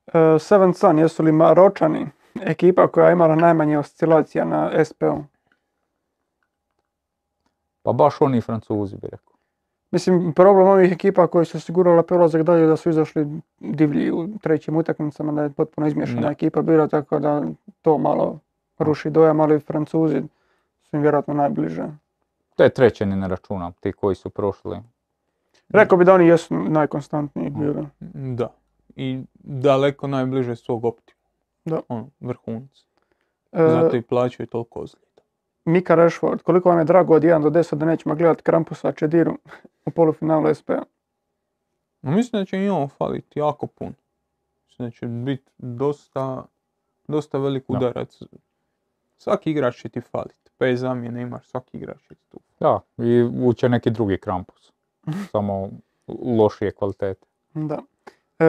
E, Seven Sun, jesu li Maročani ekipa koja je imala najmanje oscilacija na SPO? Pa baš oni Francuzi bi rekao. Mislim, problem ovih ekipa koji su osigurala prolazak dalje da su izašli divlji u trećim utakmicama, da je potpuno izmješana ekipa bila, tako da to malo ruši dojam, ali Francuzi su im vjerojatno najbliže. Te treće ni ne računam, ti koji su prošli. Rekao bi da oni jesu najkonstantniji bili. Da. I daleko najbliže svog optima. Da. Ono, vrhunca. E, Zato i plaćaju toliko ozljeda. Mika Rashford, koliko vam je drago od 1 do 10 da nećemo gledati Krampusa Čediru u polufinalu SP-a? No, mislim da će i on faliti jako puno. Mislim da će biti dosta, dosta velik Da. udarac. Svaki igrač će ti faliti. Bez zamjene imaš, svaki igrač će ti tu. Da, i uće neki drugi krampus. Samo lošije kvalitete. Da. E,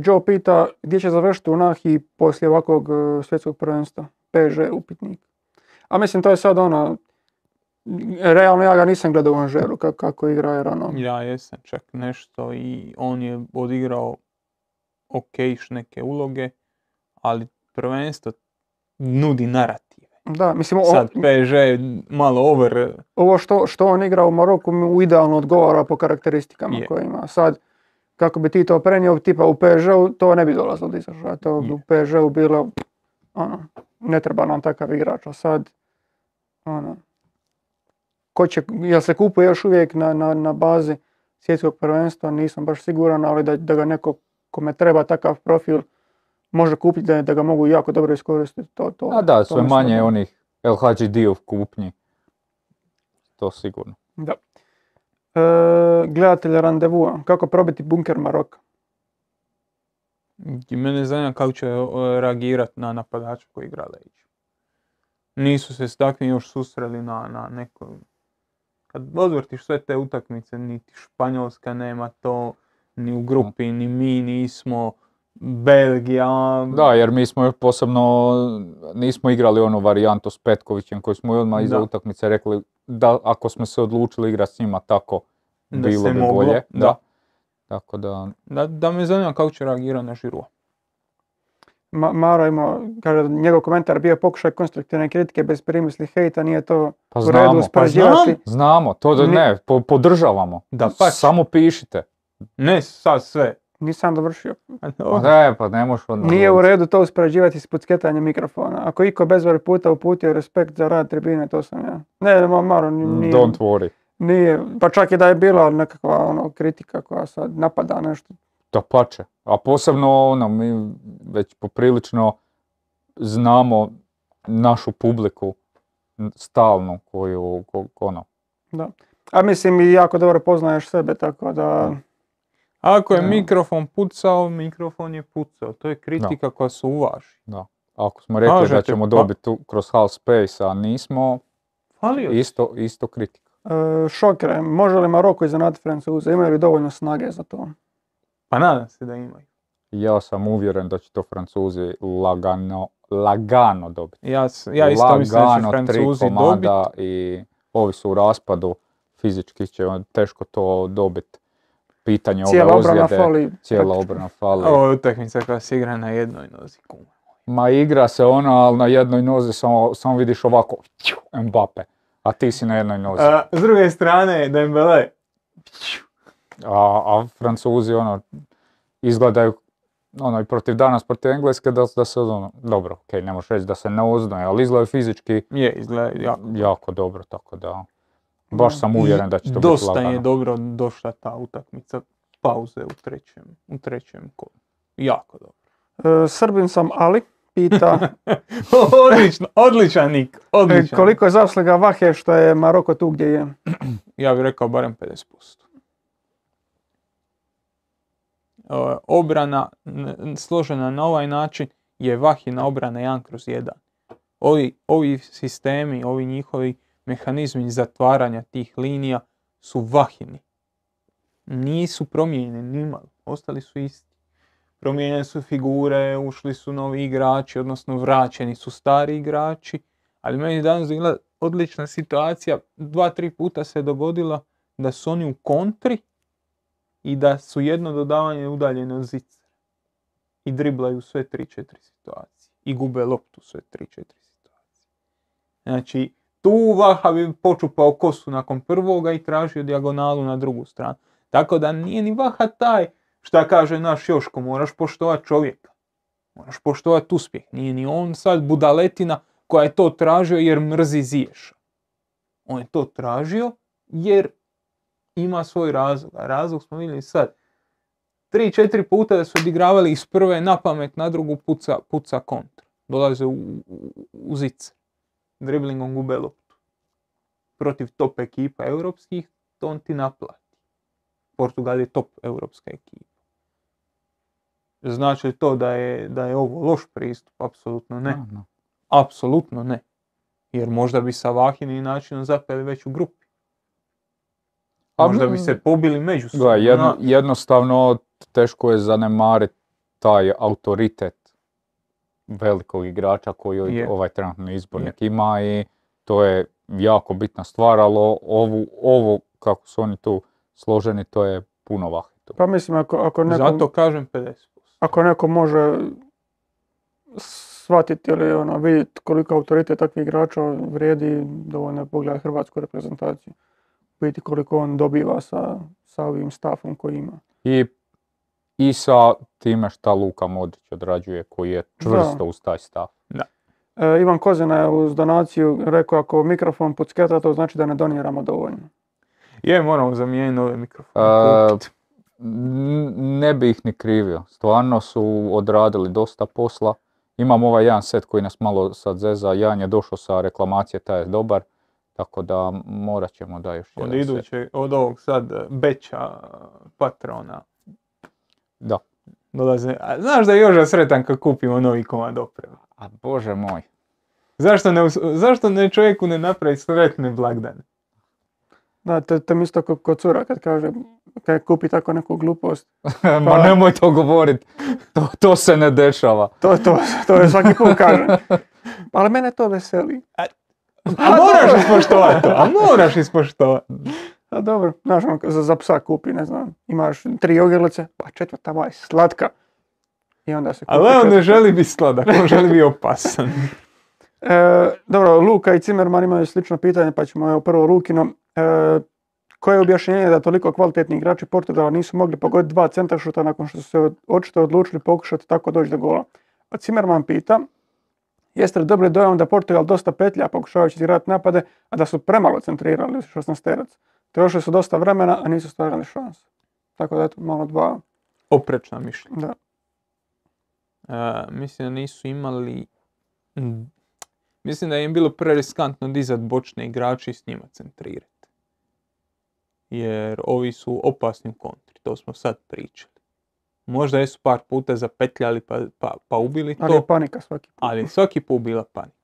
Joe pita gdje će završiti u Nahi poslije ovakvog e, svjetskog prvenstva. PSG upitnik. A mislim to je sad ono, realno ja ga nisam gledao u Anžeru kako, kako igra jer ono, Ja jesam čak nešto i on je odigrao okejš neke uloge, ali prvenstvo nudi narative. da, mislim o- Sad PSG je malo over, ovo što, što on igra u Maroku mu idealno odgovara po karakteristikama Je. koje ima. Sad, kako bi ti to prenio, tipa u PSG-u, to ne bi dolazilo do izražaja. To bi u PSG-u bilo, ono, ne treba nam takav igrač, a sad, ono, ko će, jel se kupuje još uvijek na, na, na bazi svjetskog prvenstva, nisam baš siguran, ali da, da ga neko kome treba takav profil može kupiti da, da ga mogu jako dobro iskoristiti. To, to, A da, to sve manje da- onih Hadži Dio kupnji. To sigurno. Da. E, gledatelj randevua, kako probiti bunker Maroka? I mene zanima kako će e, reagirat na napadača koji igra Leđu. Nisu se s takvim još susreli na, na nekoj... Kad odvrtiš sve te utakmice, niti Španjolska nema to, ni u grupi, ni mi nismo, Belgija... Da, jer mi smo posebno, nismo igrali onu varijantu s Petkovićem koju smo i odmah iza Da. utakmice rekli da ako smo se odlučili igrati s njima tako, Da bilo bi moglo, bolje. da. Tako da, Da, da me zanima kako će reagirati na Žirua. Ma, Maro imao, kaže, njegov komentar bio pokušaj konstruktivne kritike bez primisli hejta, nije to pa u redu znamo, pa uspoređivati. znamo, to da ne, po- podržavamo. Da, pa- Samo pišite. Ne sad sve. Nisam dovršio. Pa ne, pa ne možeš odmah Nije u redu to uspoređivati s pucketanjem mikrofona. Ako iko bezvar puta uputio respekt za rad tribine, to sam ja. Ne, ma, Maro, ni- nije, Don't worry. nije, pa čak i da je bila nekakva ono, kritika koja sad napada nešto. Da pače. A posebno ono, mi već poprilično znamo našu publiku stalnu koju, ko- ono, A mislim i jako dobro poznaješ sebe, tako da... Ako je Da. mikrofon pucao, mikrofon je pucao. To je kritika koja se uvaži. ako smo rekli da ćemo pa- dobiti tu kroz half space, a nismo, Falio isto, isto kritika. E, šokere, može li Maroko iznenaditi Francuze? Imaju li dovoljno snage za to? Pa nadam se da imaju. Ja sam uvjeren da će to Francuzi lagano, lagano dobiti. Ja, ja isto mislim da će Francuzi dobiti. i ovi su u raspadu, fizički će on teško to dobiti. Pitanje ove Cijela obrana ozljede, fali. cijela obrana fali. Ovo je utakmica koja se igra na jednoj nozi. Ma igra se ona, ali na jednoj nozi samo, samo vidiš ovako, Mbappe, a ti si na jednoj nozi. A, s druge strane, Dembele. A, a Francuzi ono, izgledaju ono, i protiv danas, protiv Engleske, da, da se ono, dobro, ok, ne možeš reći da se ne oznaje, ali izgledaju fizički Je, izgleda jako. jako dobro, tako da baš sam uvjeren da će to biti Dosta lagano. je dobro došla ta utakmica pauze u trećem, u trećem kolu. Jako dobro. E, Srbin sam Ali, pita Odlično, odličan nik, e, odličan. koliko je zasluga Vahe što je Maroko tu gdje je. Ja bih rekao barem 50%. E, Obrana n- složena na ovaj način je Vahina obrana 1 kroz 1. Ovi, ovi sistemi, ovi njihovi mehanizmi zatvaranja tih linija su Vahini. Nisu promijenjeni nimalo, ostali su isti. Promijenjene su figure, ušli su novi igrači, odnosno vraćeni su stari igrači, ali meni je danas bila odlična situacija, dva, tri puta se dogodila da su oni u kontri i da su jedno dodavanje udaljene od zica. I driblaju sve 3-4 situacije. I gube loptu sve 3-4 situacije. Znači, tu Vaha bi počupao kosu nakon prvoga i tražio dijagonalu na drugu stranu. Tako da nije ni Vaha taj, šta kaže naš Joško, moraš poštovati čovjeka. Moraš poštovati uspjeh. Nije ni on sad budaletina koja je to tražio jer mrzi Ziješa. On je to tražio jer ima svoj razlog. A razlog smo vidjeli sad. Tri, četiri puta da su odigravali iz prve na pamet, na drugu puca, puca kontra. Dolaze u, u, u zice. Driblingom gube loptu. Protiv top ekipa europskih, to on ti naplati. Portugal je top europska ekipa. Znači li to da je, da je ovo loš pristup? Apsolutno ne. Apsolutno ne. Jer možda bi sa Vahinim načinom zapeli već u grupi. A Možda bi se pobili međusobno. Jedno, jednostavno teško je zanemariti taj autoritet velikog igrača koji Je. ovaj trenutni izbornik ima i to je jako bitna stvar, ali ovu, ovo kako su oni tu složeni, to je puno vahito. Pa mislim, ako, ako, neko, Zato kažem 50%. ako neko može shvatiti ili ono, vidjeti koliko autoritet takvih igrača vrijedi, dovoljno je pogledati hrvatsku reprezentaciju. Vidjeti koliko on dobiva sa, sa ovim stafom koji ima. I, I sa time šta Luka Modrić odrađuje, koji je čvrsto uz taj stav. E, Ivan Kozina je uz donaciju rekao ako mikrofon pucketa, to znači da ne doniramo dovoljno. Je, moramo zamijeniti nove mikrofone. E, Ne bi ih ni krivio. Stvarno su odradili dosta posla. Imam ovaj jedan set koji nas malo sad zeza. Jedan je došao sa reklamacije, taj je dobar. Tako da morat ćemo da još Od jedan set. iduće, od ovog sad Beća patrona Da. dolaze. A znaš da je Joža sretan kad kupimo novi komad opreme? A bože moj. Zašto ne, zašto ne čovjeku ne napravi sretne blagdane? Da, to, to mi isto ko, ko cura kad kaže, kad kupi tako neku glupost. Ma nemoj to govorit. To, to se ne dešava. To, to, to je svaki put kaže. Ali mene to veseli. A moraš ispoštovati to, a moraš ispoštovati. A dobro, znaš, on za, za psa kupi, ne znam, imaš tri ogrlice, pa četvrta moja je slatka. I onda se kupi Ali on ne želi biti sladak, on želi biti opasan. E, dobro, Luka i Cimerman imaju slično pitanje, pa ćemo evo prvo Lukino. E, koje je objašnjenje da toliko kvalitetni igrači Portugala nisu mogli pogoditi dva centaršuta nakon što su se očito odlučili pokušati tako doći do gola? A Cimerman pita, jeste li dobili dojam da Portugal dosta petlja pokušavajući igrati napade, a da su premalo centrirali 16 terac? Trošili su dosta vremena, a nisu stvarali šansu. Tako da eto, malo dva, Oprečna mišljenja. da. E, mislim da nisu imali... Mislim da im bilo preriskantno dizat bočne igrače i s njima centrirati. Jer ovi su opasni u kontri, to smo sad pričali. Možda jesu par puta zapetljali pa, pa, pa ubili Ali je to, panika svaki put. ali svaki put bila panika.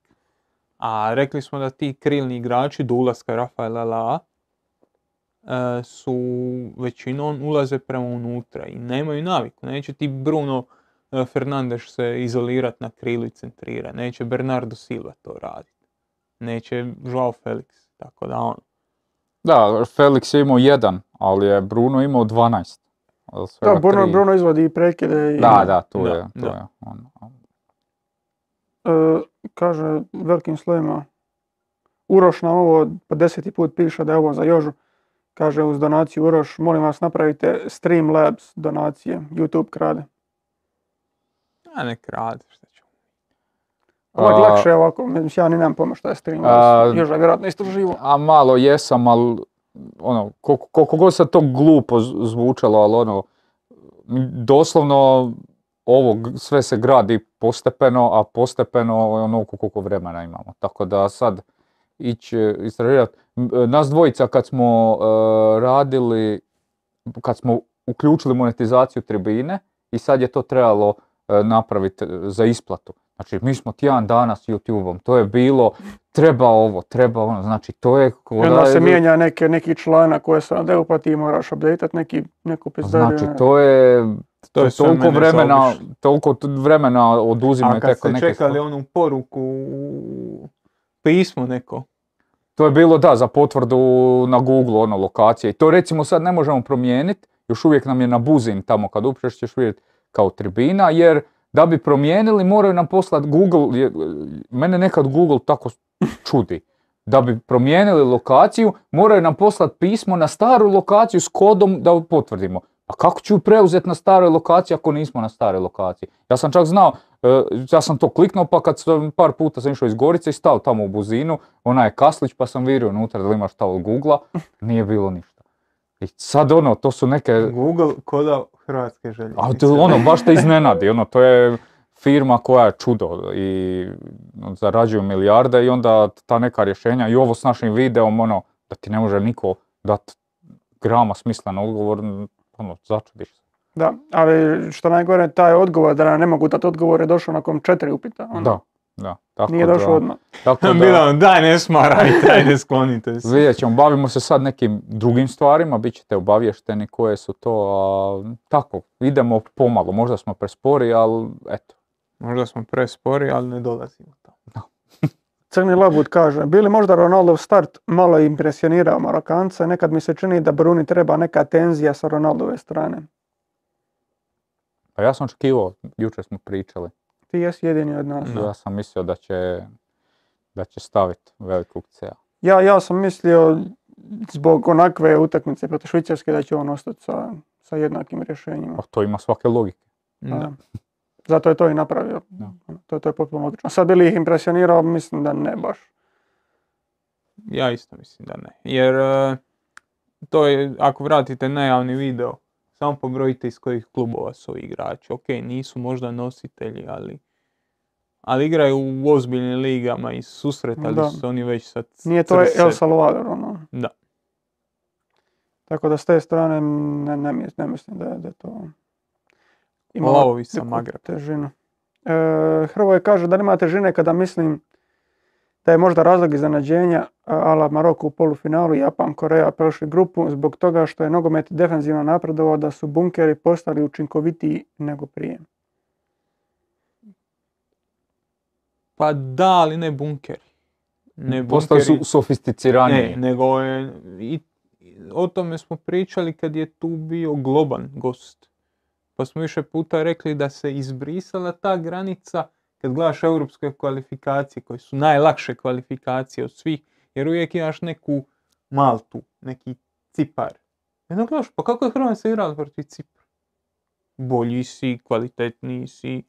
A rekli smo da ti krilni igrači do ulaska Rafaela La e, su većinom ulaze prema unutra i nemaju naviku. Neće ti Bruno e, Fernandes se izolirat na krilu i centrira. Neće Bernardo Silva to raditi. Neće Joao Felix. Tako da on. Da, Felix je imao jedan, ali je Bruno imao 12. Od Da, Bruno, tri. Bruno izvodi i prekide i... Da, da, to Da, je. To da. je on. E, kaže velikim slovima Uroš nam ovo po deseti put piše da je ovo za Jožu. Kaže uz donaciju Uroš, molim vas napravite Streamlabs donacije, YouTube krade. A nek radi šta ću. Ovo je lakše ovako, mislim, ja ni nemam pojma šta je Streamlabs. A- Joža je vjerojatno isto živo. A malo jesam, ali ono, koliko, koliko god sad to glupo zvučalo, ali ono, doslovno ovo sve se gradi postepeno, a postepeno onoliko koliko vremena imamo. Tako da sad ići istraživati. E, Nas dvojica kad smo e, radili, kad smo uključili monetizaciju tribine i sad je to trebalo e, napraviti za isplatu. Znači, mi smo tjedan dana s YouTube-om, to je bilo, treba ovo, treba ono, znači to je... onda da se je- mijenja neke, neki članak koje se ne uplati i moraš updateat neki, neku pizdariju. Znači, to je, To je toliko vremena, toliko vremena oduzima A kad tako ste neke čekali stvari. onu poruku u pismo neko. To je bilo da, za potvrdu na Google, ono, lokacije. I to recimo sad ne možemo promijeniti, još uvijek nam je na buzin tamo kad upriješ ćeš vidjeti kao tribina, jer da bi promijenili moraju nam poslati Google, mene nekad Google tako čudi. Da bi promijenili lokaciju, moraju nam poslati pismo na staru lokaciju s kodom da potvrdimo. A kako ću preuzeti na staroj lokaciji ako nismo na staroj lokaciji? Ja sam čak znao, ja sam to kliknuo pa kad sam par puta sam išao iz Gorice i stao tamo u buzinu, ona je kaslić pa sam vidio unutra da li ima šta od Google-a, nije bilo ništa. I sad ono, to su neke, Google koda Hrvatske željeznice. a to ono, baš te iznenadi, ono, to je firma koja je čudo i zarađuju milijarde i onda ta neka rješenja i ovo s našim videom, ono, da ti ne može niko dat grama smislen odgovor, ono, začudiš se. Da, ali što najgore, taj odgovor da nam ne mogu dati odgovor je došao nakon četiri upita. ono. Da, Da, tako Nije da, došao odmah. Tako da, Bilo daj ne smarajte, ajde sklonite se. vidjet ćemo, bavimo se sad nekim drugim stvarima, bit ćete obavješteni koje su to, a tako, idemo pomalo, možda smo prespori, ali eto. Možda smo prespori, ali ne dolazimo tamo. Crni labud kaže, bili možda Ronaldov start malo impresionirao Marokance, nekad mi se čini da Bruni treba neka tenzija sa Ronaldove strane. Pa ja sam očekivao, jučer smo pričali, Ti jesi jedini od nas. ja sam mislio da će, da će staviti velikog C-a. Ja, ja sam mislio zbog onakve utakmice protiv Švicarske da će on ostati sa, sa jednakim rješenjima. A to ima svake logike. Da. Da. Zato je to i napravio. Da. To, to je potpuno logično. Sad bi li ih impresionirao? Mislim da ne baš. Ja isto mislim da ne. Jer e, to je, ako vratite najavni video, samo pobrojite iz kojih klubova su ovi igrači. Ok, nisu možda nositelji, ali, ali igraju u ozbiljnim ligama i susretali Da. su oni već sa c- Nije to crse. El Salvador, ono. Da. Tako da s te strane ne, ne, ne mislim da je, da je to ima Lavovi sa neku Magreba. težinu. E, Hrvoje kaže da nema težine kada mislim da je možda razlog iznenađenja a- ala Maroko u polufinalu, Japan, Koreja prošli grupu zbog toga što je nogomet defensivno napredovao da su bunkeri postali učinkovitiji nego prije. Pa da, ali ne bunkeri. Ne Postali su sofisticiraniji. Ne, nego je, i, o tome smo pričali kad je tu bio globan gost. Pa smo više puta rekli da se izbrisala ta granica kad gledaš europske kvalifikacije koje su najlakše kvalifikacije od svih, jer uvijek imaš neku Maltu, neki Cipar. Onda gledaš, pa kako je Hrvatska igrala protiv Cipra? Bolji si, kvalitetniji si.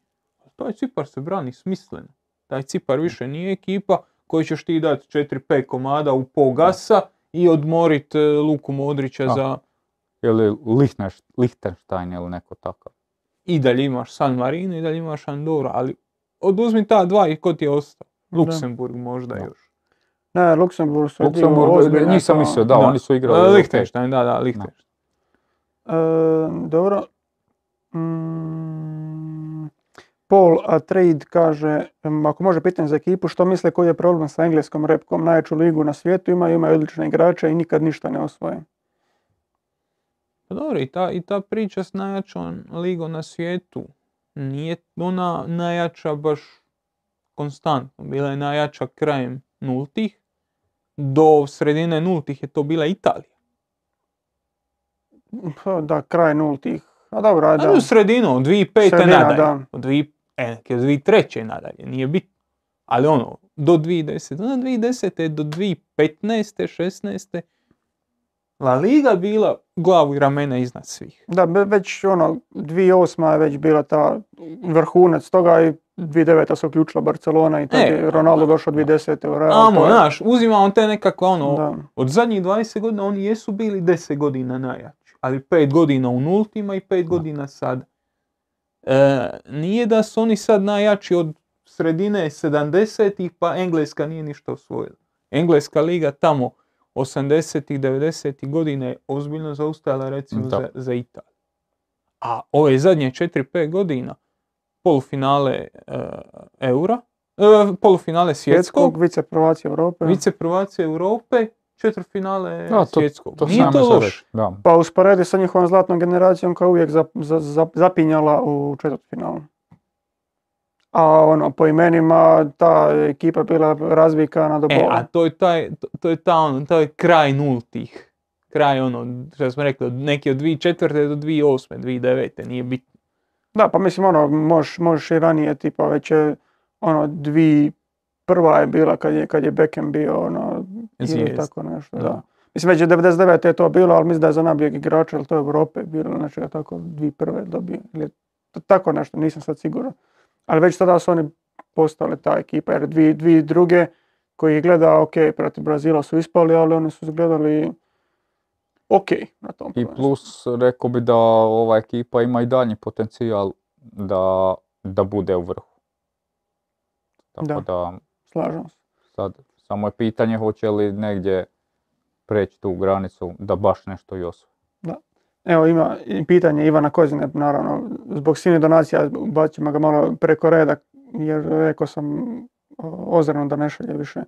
Taj Cipar se brani smisleno. Taj Cipar više nije ekipa koju ćeš ti dati 4-5 komada u pol gasa i odmorit e, Luku Modrića za... Ili Lichtenstein ili neko takav. I dalje imaš San Marino i dalje imaš Andorra, ali oduzmi ta dva i ko ti je ostao? Luksemburg možda Da. još. Ne, Luksemburg su Luksemburg, nisam mislio, da, Da. oni su igrali. Lichtenstein, da, da, Lichtenstein. E, dobro. Mm, Paul Trade kaže, ako može pitanje za ekipu, što misle koji je problem sa engleskom repkom? Najjaču ligu na svijetu imaju, imaju odlične igrače i nikad ništa ne osvoje. Pa dobro, i ta, i ta priča s najjačom ligom na svijetu nije ona najjača baš konstantno. Bila je najjača krajem nultih. Do sredine nultih je to bila Italija. Pa, Da, kraj nultih. A dobro, ajde. Ali u sredinu, od 2005. Sredina, nadalje. da. Od 2000, e, od 2003. nadalje, nije bitno. Ali ono, do 2010. Onda 2010. do 2015. 16. La Liga bila glavu i ramena iznad svih. Da, već ono, 2008. je već bila ta vrhunac toga i 2009. se uključila Barcelona i tad E, je Ronaldo došao 2010. u Real. Amo, znaš, uzimamo te nekakve ono, Da. od zadnjih 20 godina oni jesu bili 10 godina najjači, ali 5 godina u nultima i 5 godina sad. E, nije da su oni sad najjači od sredine 70-ih, pa Engleska nije ništa osvojila. Engleska liga tamo 80-ih, 90-ih godina je ozbiljno zaustajala recimo Da. za, za Italiju. A ove zadnje 4-5 godina polufinale e, eura, e, polufinale svjetskog, Svjetskog, vice prvaci Europe. vice prvaci Europe, četvrtfinale Da, to- svjetskog. To Nije to loše. reći, Da. Pa usporedi sa njihovom zlatnom generacijom koja je uvijek za, za- za- zapinjala u četvrtfinalu. A ono, po imenima ta ekipa bila razvikana do E, bola. a to je taj, to, to je ta ono, to je kraj nultih. Kraj ono, što smo rekli, neki od 2004. do 2008. 2009. nije bitno. Da, pa mislim ono, možeš, možeš i ranije, tipa već je ono, dvi prva je bila kad je, kad je Beckham bio ono, ili tako nešto, da. Da. Mislim već je 99. je to bilo, ali mislim da je za najboljeg igrača, ili to je Europe bilo, znači da tako dvi prve dobio, ili tako nešto, nisam sad siguran. Ali već tada su oni postali ta ekipa, jer dvi, dvi druge koji ih gleda, ok, protiv Brazila su ispali, ali oni su izgledali ok na tom I plus rekao bi da ova ekipa ima i daljnji potencijal da, da bude u vrhu. Tako Da. da. Slažem se. sad samo je pitanje hoće li negdje preći tu granicu da baš nešto i osvoji. Evo ima pitanje Ivana Kozine, naravno, zbog sini donacija bacimo ga malo preko reda, jer rekao sam o- Ozrenu da ne šalje više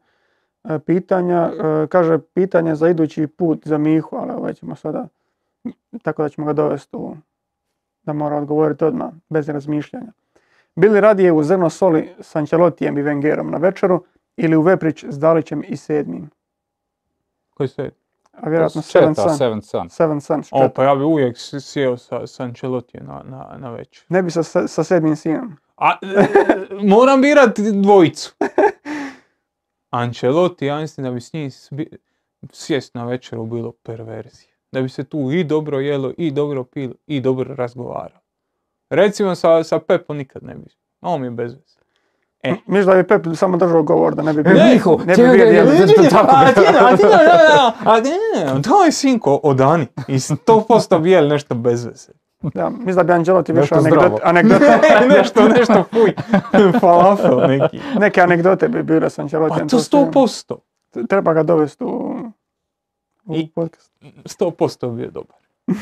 e, pitanja. E, Kaže, pitanje za idući put za Mihu, ali ovaj ćemo sada, tako da ćemo ga dovesti u, da mora odgovoriti odmah, bez razmišljanja. Bili radije u zrno soli s Ancelotijem i Wengerom na večeru ili u Veprić s Dalićem i sedmim? Koji se? A vjerojatno Seven Sun. Seven Sun. Seven Suns. O, pa ja bi uvijek sjeo sa, sa Ancelottijem na, na, na večer. Ne bi sa, sa, sedmim sinom. A, e, moram birati dvojicu. Ancelotti, ja mislim da bi s njim sjest na večeru bilo perverzije. Da bi se tu i dobro jelo, i dobro pilo, i dobro razgovaralo. Recimo sa, sa Pepom nikad ne bi. On mi je bez veze. E. Misliš da bi Pep samo držao govor, da ne bi bio, Ne, Miho, ne bi ne, ne, ne, tako A bi- ti ne, a ti ne, ne, ne, a ne, ne, to je sinko od Ani. I 100% bijel nešto bez veze. Da, mislim da bi Angelotti više anegdote, anegdote, nešto, nešto fuj. Falafel neki. neke anegdote bi bile s Ancelottijem. Pa to sigurno. 100%. Treba ga dovesti u, u I- podcast. 100% bio dobar.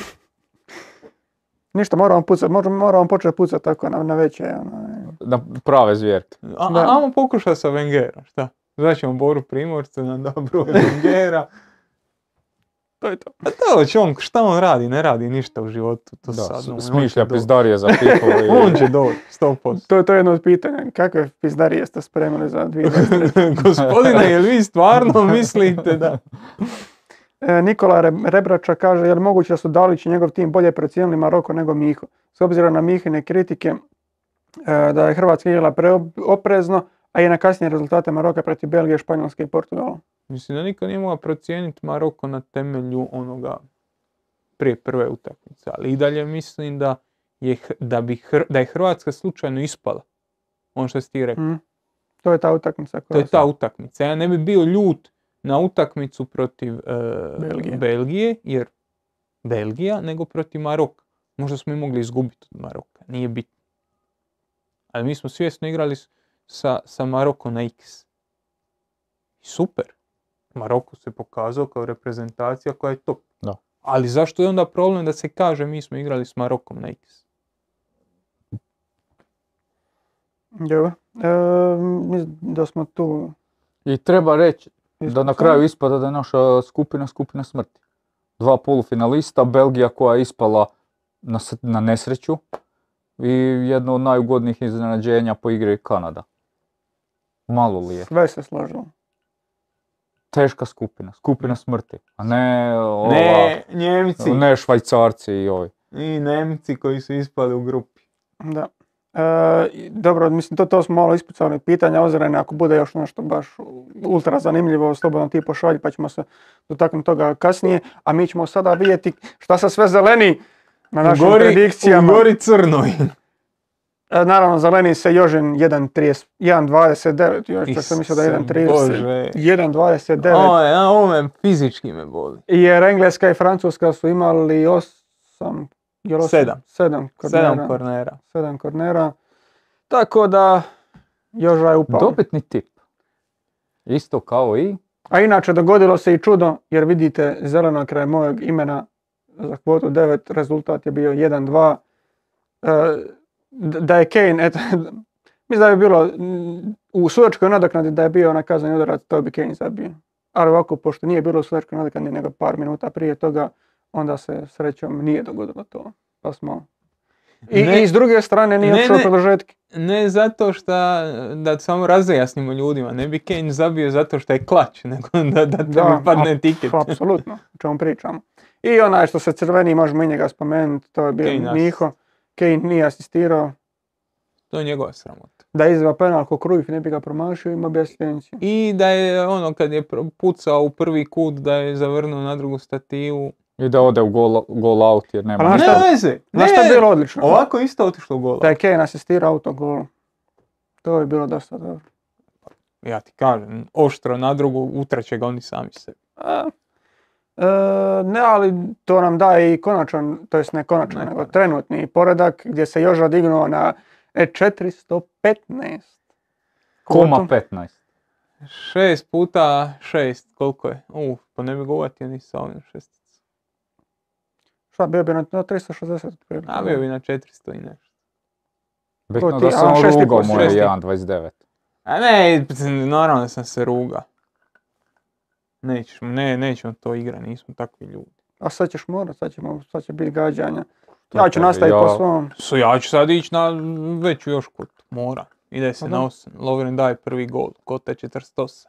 Ništa, moramo pucati, moramo, moramo početi pucati tako na, na veće. Ono, Na prave zvjerke. A, Da. Ajmo pokušati sa Wengerom, šta? Zvaćemo Boru Primorca na dobro Wengera. to je to. A to će on, šta on radi? Ne radi ništa u životu. To Da, sad, on smišlja pizdarije za i- On će doći, 100%. To je to je jedno od pitanja. Kakve pizdarije ste spremili za 2023? Gospodine, jel vi stvarno mislite da... E, Nikola Re- Rebrača kaže, je li moguće da su Dalić i njegov tim bolje procijenili Maroko nego Miho? S obzirom na Mihine kritike da je Hrvatska igrala preoprezno, a i na kasnije rezultate Maroka protiv Belgije, Španjolske i Portugala. Mislim da niko nije mogao procijeniti Maroko na temelju onoga prije prve utakmice, ali i dalje mislim da je, da bi Hr- da je Hrvatska slučajno ispala. Ono što si ti rekao. Mm. To je ta utakmica. To koja je se- ta utakmica. Ja ne bi bio ljut na utakmicu protiv e, Belgije. Belgije, jer Belgija, nego protiv Maroka. Možda smo i mogli izgubiti od Maroka, nije bitno. Ali mi smo svjesno igrali sa, sa Maroko na X. Super. Maroko se pokazao kao reprezentacija koja je top. Da. Ali zašto je onda problem da se kaže mi smo igrali s Marokom na X? Dobro. E, mislim da smo tu... I treba reći da na kraju ispada da je naša skupina skupina smrti. Dva polufinalista, Belgija koja je ispala na, na nesreću i jedno od najugodnijih iznenađenja po igri Kanada. Malo li je? Sve se složilo. Teška skupina, skupina smrti, a ne ova, Ne, Njemci. ne švajcarci i ovi. I Nemci koji su ispali u grupi. Da. E, dobro, mislim, to, to smo malo ispucali pitanja ozirene, ako bude još nešto baš ultra zanimljivo, slobodno ti pošalji pa ćemo se dotaknuti toga kasnije, a mi ćemo sada vidjeti šta se sve zeleni na našim u gori, predikcijama. U gori crnoj. E, naravno, zeleni se Jožin 1.30 1.29, još čak sam mislio da je Isuse 1.30. Bože. 1.29, O, ja, ovo me fizički me boli. jer Engleska i Francuska su imali 8, jel osam? Sedam. Sedam kornera. Sedam kornera. sedam kornera. Tako da, Joža je upao. Dobitni tip. Isto kao i A inače, dogodilo se i čudo, jer vidite zeleno kraj mojeg imena za kvotu 9, rezultat je bio 1-2. E, da je Kane, eto, mislim da bi bilo u sudačkoj nadoknadi da je bio na kazani udarac, to bi Kane zabio. Ali ovako, pošto nije bilo u sudačkoj nadoknadi nego par minuta prije toga, onda se srećom nije dogodilo to. Pa smo... I, Ne. i s druge strane nije ne. produžetke. Ne zato što, da samo razjasnimo ljudima, ne bi Kane zabio zato što je klač, nego da, da Da, padne ap- tiket. Apsolutno, o čemu pričamo. I onaj što se crveni, možemo i njega spomenuti, to je bio Kane Miho. Kane nije asistirao. To je njegova sramota. Da je izveo penal ko Cruyff ne bi ga promašio, ima bi asistenciju. I da je ono kad je pucao u prvi kut da je zavrnuo na drugu stativu. i da ode u gol, gol out jer nema ništa. šta- Ne veze! Znaš šta je ne, bilo odlično? Ovako isto otišlo u gola. Da je Kane asistirao autogol. To je bilo dosta dobro. Ja ti kažem, oštro na drugu, utraće ga oni sami se. A, ne, ali to nam daje i konačan, to jest ne konačan, Ne nego trenutni poredak gdje se Joža dignuo na e, 415. Koma kvotu. 15. Šest puta šest, koliko je? Uf, pa ne bi ga uvatio ni sa ovim šesticom. Šta, bio bi na, na 360 otprilike. A bio bi na 400 i nešto. Bitno ti, da sam rugao i- 1.29. A ne, da sam se ruga. Nećeš, ne, nećemo to igra, nismo takvi ljudi. A sad ćeš morat, sad, ćemo, sad će biti gađanja. Ja ću kaže, nastaviti po ja- svom. So, ja ću sad ići na veću još kut, mora. Ide se Pa na. 8. Lovren daje prvi gol, kota 48.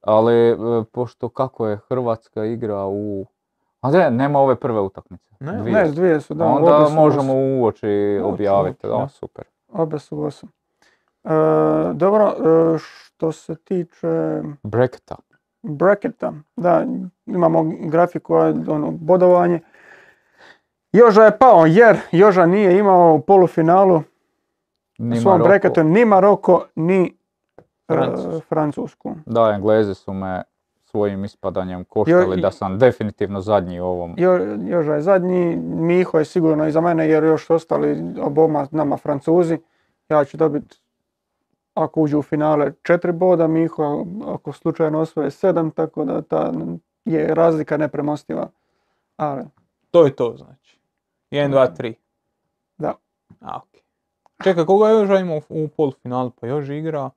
Ali, e, pošto kako je Hrvatska igra u... A ne, nema ove prve utakmice. Ne, Dvije Ne, dvije su, da. Onda su možemo osam. uoči objaviti, da, super. Obje su osam. E, dobro, e, što se tiče Breketa. Bracketa, da, imamo grafiku, ono, bodovanje. Joža je pao jer Joža nije imao u polufinalu Ni u svom Maroko. bracketu ni Maroko, ni e, Francusku. Francusku. Da, Englezi su me svojim ispadanjem koštali da sam definitivno zadnji u ovom. Jo, Joža je zadnji, Miho je sigurno iza mene jer još ostali oboma nama Francuzi. Ja ću dobiti, ako uđu u finale, četiri boda, Miho ako slučajno osvoje sedam, tako da ta je razlika nepremostiva. Ali, To je to znači. 1, 2, 3. da. A, okej. Čekaj, koga je Joža imao u- u polufinalu? Pa Joža igra...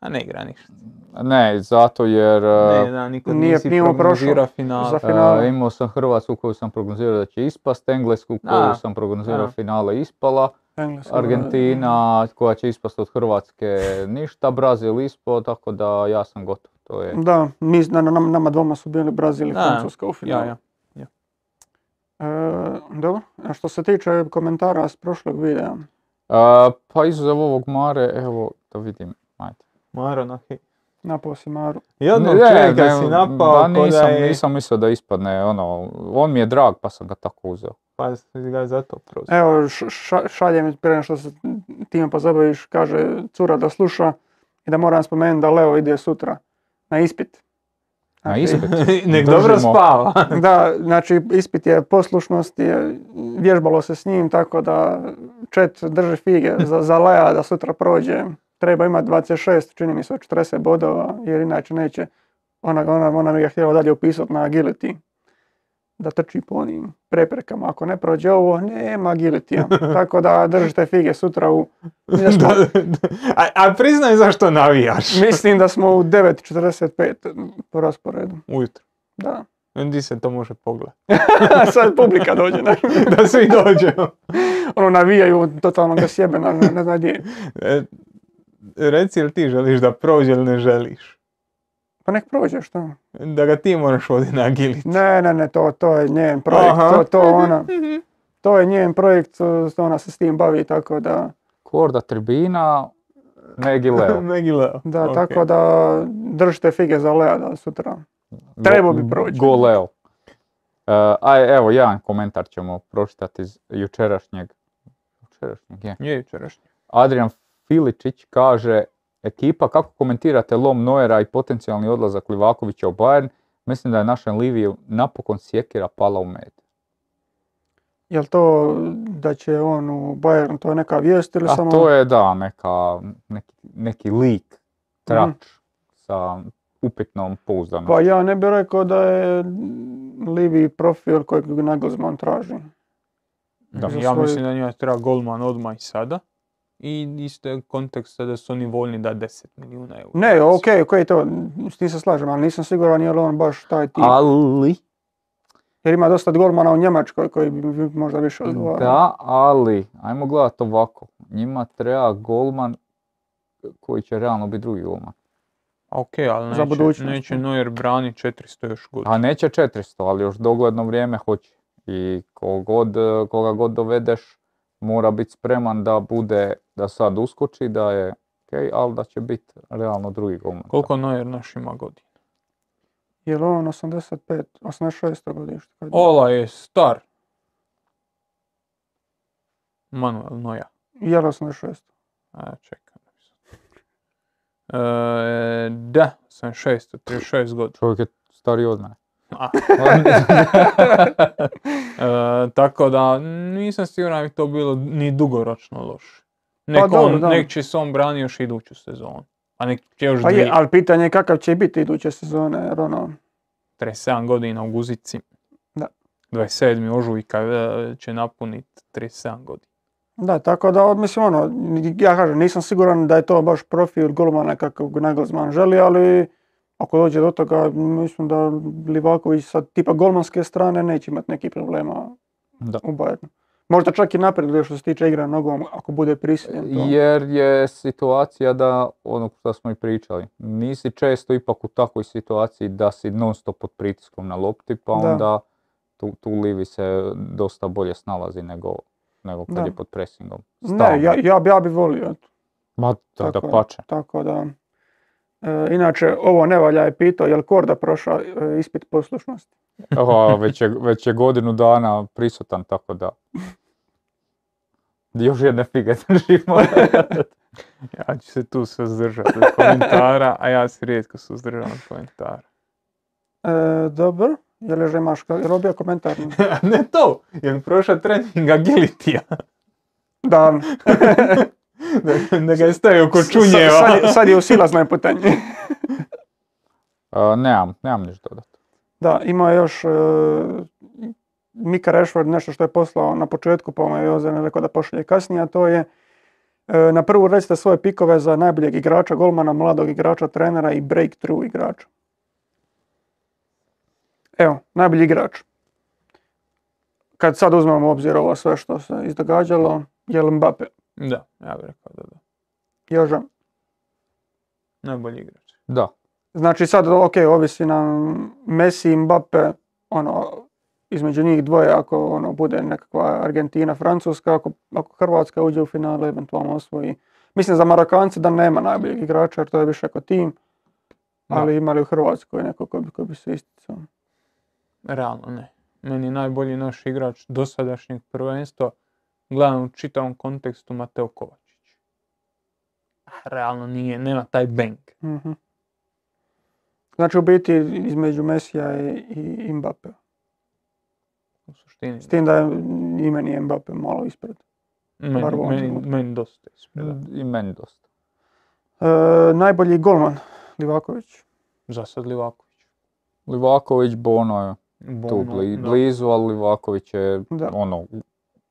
A ne igra ništa. Ne, zato jer Ne, e, da, nikad Nije- nisi prošao finale. za e, finale. imao sam Hrvatsku koju sam prognozirao da će ispast, Englesku koju A, sam prognozirao a. finale ispala, Engleska, Argentina koja će ispast od Hrvatske ništa, Brazil ispao, tako da ja sam gotov. To je Da, mi, na, na- nama dvoma su bili Brazil i Francuska u finalu. Ja, ja. E, dobro, a što se tiče komentara s prošlog videa, A, pa izuzev ovog Mare, evo da vidim. Ajde. Maro na he. napao si Maru. Jednog Ne, čovjeka ne, si napao da nisam, je... nisam mislio da ispadne, ono, on mi je drag pa sam ga tako uzeo. Pa ga zato prozvao. Evo, š- ša- šalje mi prije što se time pozabaviš, kaže cura da sluša i da moram spomenuti da Leo ide sutra na ispit. Na Znači, ispit. Nek dobro spava. Da, znači ispit je poslušnost, je, vježbalo se s njim, tako da čet drži fige za, za Lea da sutra prođe. Treba imati 26, čini mi se, od 40 bodova, jer inače neće. Ona, ona, ona mi ga htjela dalje upisati na agility. Da trči po onim preprekama. Ako ne prođe ovo, nema agility Tako da držite fige sutra u... Da smo- a, a priznaj zašto navijaš. Mislim da smo u 9.45 po rasporedu. Ujutro. Da. Di se to može pogledati. Sad publika dođe. Ne? da svi dođemo. ono navijaju, totalno ga sjebe, na, ne, ne gdje. E, reci ili ti želiš da prođe ili ne želiš? Pa nek prođe, što? Da ga ti moraš voditi na agility. Ne, ne, ne, to, to je njen projekt, Aha. to, to ona, to je njen projekt, ona se s tim bavi, tako da, Korda tribina, Negi Leo. Megi Leo. da, Ok. tako da držite fige za Lea da sutra. Trebao bi proći. Go Leo. E, aj, evo, jedan komentar ćemo pročitati iz jučerašnjeg. Jučerašnjeg, je. Je jučerašnji. Adrian Filičić kaže, ekipa, kako komentirate lom Noera i potencijalni odlazak Livakovića u Bayern? Mislim da je našem Liviju napokon sjekira pala u med. Jel to da će on u Bayern, to je neka vijest ili A samo... to je, da, neka, neki, neki lik, trač sa upitnom pouzdanošću. Pa ja ne bih rekao da je Livi profil kojeg Nagelsmann traži. Da. Ja mislim da njima treba golman odmah i sada. I isto je kontekst da su oni voljni da 10 milijuna eura. Ne, okej, okej, to, s tim se slažem, ali nisam siguran je li on baš taj tip. Ali, Jer ima dosta golmana u Njemačkoj koji bi možda više odgovarao. da, ali, ajmo gledati ovako. Njima treba golman koji će realno biti drugi golman. A Okej, ali Za neće, budućnost, neće ne? Neuer brani 400 još godina. A neće 400, ali još dogledno vrijeme hoće. I kogod, koga god dovedeš mora biti spreman da bude, da sad uskoči, da je ok, ali da će biti realno drugi golman. Koliko Neuer naš ima godina? Je li on 85, 86. godište? Ola je star. Manuel Neuer. Je li 86? A, čekaj. E, da, sam 6, 36 godina. Čovjek je stariji od mene. E, tako da nisam siguran da bi to bilo ni dugoročno loše. Nek, dobro, on, nek će se on brani još iduću sezonu. A nek će još Pa je, ali pitanje je kakav će biti iduće sezone, jer ono, 37 godina u Guzici. Da. 27. ožujka e, će napuniti 37 godina. Da, tako da, mislim, ono, ja kažem, nisam siguran da je to baš profil golmana kakvog Nagelsmann želi, ali ako dođe do toga, mislim da Livaković sa tipa golmanske strane neće imati nekih problema Da. u Bayernu. Možda čak i napreduje što se tiče igra nogom, ako bude prisiljen to. Jer je situacija da, ono što smo i pričali, nisi često ipak u takvoj situaciji da si non stop pod pritiskom na lopti, pa Da. onda tu, tu Livi se dosta bolje snalazi nego, nego kad Da. je pod presingom. Ne, ja, ja, ja bi volio. Ma da, Tako da pače. Tako da, inače, ovo Nevalja je pitao, je li Korda prošao e, ispit poslušnosti? Aha, već, je, već je godinu dana prisutan, tako da... Još jedne fige držimo. Ja ću se tu suzdržati od komentara, a ja se rijetko suzdržavam od komentara. E, dobro, je li imaš robio komentar? ne to, je li prošao trening agilitija? Da, da, da ga je stavio ko čunjeva. sad, je- sad je u silaznoj putanji. Nemam, nemam ništa dodati. Da, ima još e, Mika Rashford, nešto što je poslao na početku, pa mu je Jozen rekao da pošalje kasnije, a to je e, na prvu recite svoje pikove za najboljeg igrača, golmana, mladog igrača, trenera i breakthrough igrača. Evo, najbolji igrač. Kad sad uzmemo u obzir ovo sve što se izdogađalo, je Mbappe? Da, ja bih rekao da da. Joža. Najbolji igrač. Da, Znači sad, ok, ovisi nam Messi i Mbappe, ono, između njih dvoje, ako ono, bude nekakva Argentina, Francuska, ako, ako Hrvatska uđe u finale, eventualno osvoji. Mislim za Marokance da nema najboljeg igrača, jer to je više kao tim, Da. ali ima li u Hrvatskoj neko ko bi, ko bi se isticao? Realno ne. Meni je najbolji naš igrač dosadašnjeg prvenstva, gledam u čitavom kontekstu Mateo Kovačić. Realno nije, nema taj bank. Mhm. Znači u biti između Mesija i, i, Mbappe. U suštini. S tim da je i meni je Mbappe malo ispred. Meni, meni, meni dosta ispred. i meni dosta. E, najbolji golman, Livaković. Za sad Livaković. Livaković, Bono je tu Bono, bli- da. blizu, ali Livaković je Da. ono,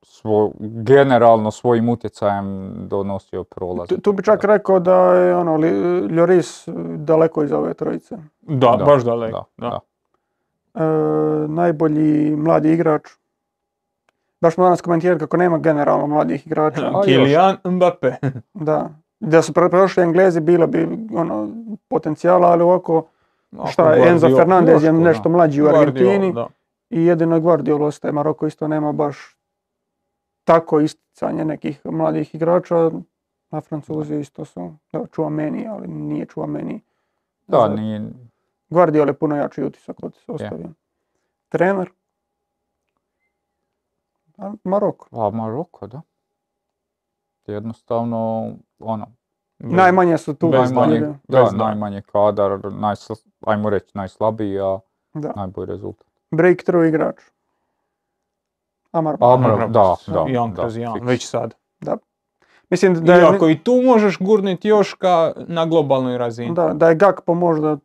svo, generalno svojim utjecajem donosio prolaz. Tu, tu bi čak rekao da je ono, Li- Lloris daleko iz ove trojice. Da, Da, baš daleko. da, Da, da. E, najbolji mladi igrač. Baš smo danas komentirali kako nema generalno mladih igrača. još. Kylian Mbappe. Da. Da su pre- prošli Englezi bilo bi ono, potencijala, ali ovako šta je, Enzo Fernandez je nešto mlađi u Argentini da. i jedino Guardiola ostaje. Maroko isto nema baš tako isticanje nekih mladih igrača, a Francuzi isto su, da, meni, ali nije meni. Da, nije, Guardiola je puno jači utisak od ostavio. Trener? A, Maroko. a Maroko, da. Jednostavno, ono, Najmanje su tu. Bez najmanje, da, Bez daljnjeg. najmanje kadar, najsl- ajmo reći najslabiji, a Da. najbolji rezultat. Breakthrough igrač. Amrabat, Amrabat, da, da, Jedan da, kroz fiks. već sad. Mislim da je, Iako i tu možeš gurniti Joška na globalnoj razini. da, da je Gakpo možda...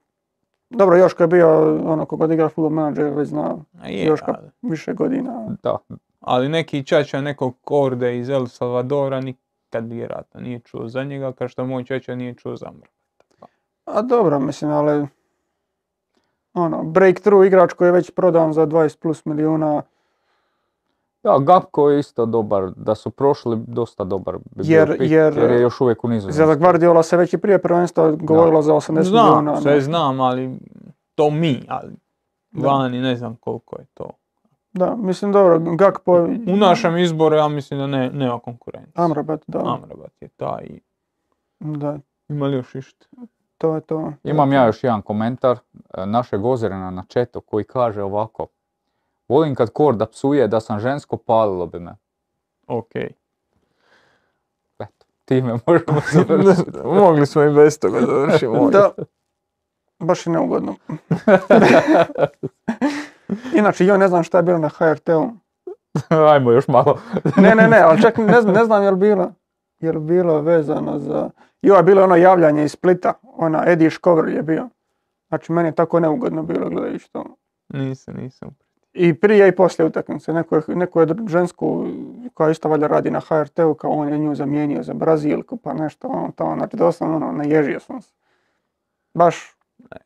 Dobro, Joško je bio ono ko god igra Football Manager, već zna je, Joška ali, više godina. Da, ali neki čača nekog korde iz El Salvadora nikad vjerojatno nije čuo za njega, kao što moj čača nije čuo za Amra. A dobro, mislim, ali... Ono, breakthrough igrač koji je već prodan za 20 plus milijuna. Da, Gapko je isto dobar, da su prošli dosta dobar bi bio Jer- pik, jer- je još uvijek u nizozemskoj. Za Guardiola se već i prije prvenstva govorilo za 80 Znam, milijuna. sve ne. znam, ali to mi, ali Da. vani ne znam koliko je to. Da, mislim dobro, Gakpo... U našem izboru ja mislim da ne, nema konkurencije. Amrabat, da. Amrabat je taj. i- Da, Ima li još išta? to je to. Imam ja još jedan komentar e, našeg Ozirena na četu koji kaže ovako. Volim kad Korda psuje da sam žensko, palilo bi me. Ok. Eto, time možemo završiti. Mogli smo i bez toga završiti. Da, baš je neugodno. Inače, ja ne znam šta je bilo na HRT-u. Ajmo još malo. Ne, ne, ne, ali čak ne znam, ne znam je li bilo, je li bilo vezano za... Jo, je bilo ono javljanje iz Splita, ona Eddie Škovr je bio. Znači, meni je tako neugodno bilo gledajući to. Nisam, nisam. I prije i poslije utakmice. Neko je, neko je žensku koja isto valjda radi na HRT-u, kao on je nju zamijenio za Brazilku, pa nešto, ono, to, znači doslovno, ono, naježio sam se. Baš,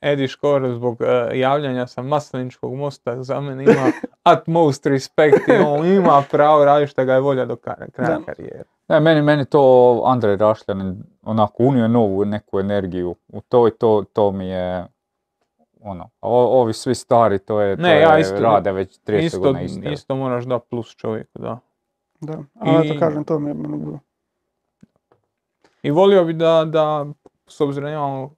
Edi Škoro zbog e, javljanja sa Masleničkog mosta za mene ima utmost respect i on ima pravo raditi što ga je volja do kar- kraja karijere. Ne, meni, meni to Andrej Rašljanin onako unio novu neku energiju u to i to, to mi je ono, o- ovi svi stari to je, to Ne, ja je- isto- rade već 30 Isto, godina isto. isto moraš da plus čovjeku, da. da, ali I- eto kažem, to mi je ono bilo. I volio bi da, da s obzirom imamo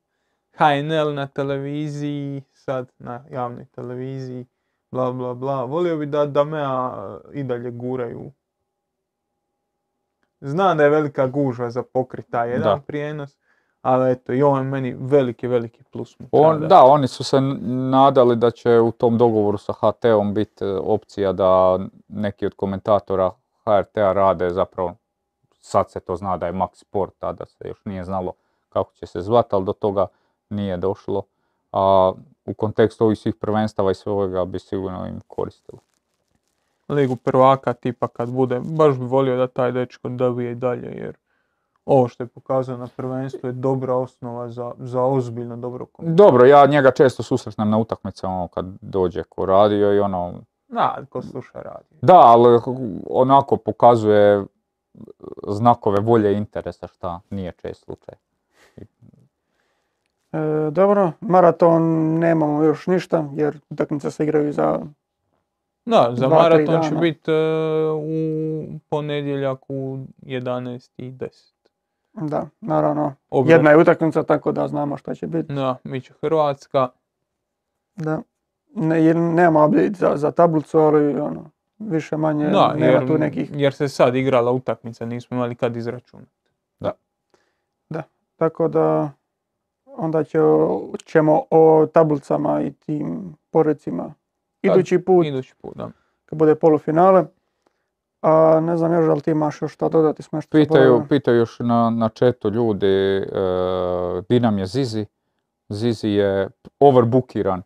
HNL na televiziji, sad na javnoj televiziji, bla bla bla, volio bi da, da me i dalje guraju. Znam da je velika gužva za pokrit taj jedan Da. prijenos, ali eto, i ovo je meni veliki, veliki plus. On, da, oni su se nadali da će u tom dogovoru sa HT-om biti e, opcija da neki od komentatora HRT-a rade zapravo, sad se to zna da je Max Sport, tada se još nije znalo kako će se zvati, ali do toga nije došlo. A u kontekstu ovih svih prvenstava i svega bi sigurno im koristilo. Ligu prvaka tipa kad bude, baš bi volio da taj dečko dobije i dalje, jer ovo što je pokazao na prvenstvu je dobra osnova za, za ozbiljno dobro komentaciju. Dobro, ja njega često susretnem na utakmicama ono, kad dođe ko radio i ono, Da, ko sluša radi. da, ali onako pokazuje znakove volje i interesa šta nije čest slučaj. E, dobro, maraton nemamo još ništa, jer utakmice se igraju za, Da, za Dva, maraton će biti u ponedjeljak u 11 i 10. da, naravno, Obra- jedna je utakmica, tako da znamo šta će biti. Da, bit će Hrvatska. Da. Ne, jer nema update za, za tablicu, ali ono, više manje Da, nema jer, tu nekih. jer se sad igrala utakmica, nismo imali kad izračunati. Tako da onda će, ćemo o tablicama i tim porecima idući put, Idući put, da. kad bude polufinale. A ne znam još da li ti imaš još šta dodati, smo nešto Pitaju, pitaju još na, na chatu ljudi, e, di nam je Zizi? Zizi je overbookiran.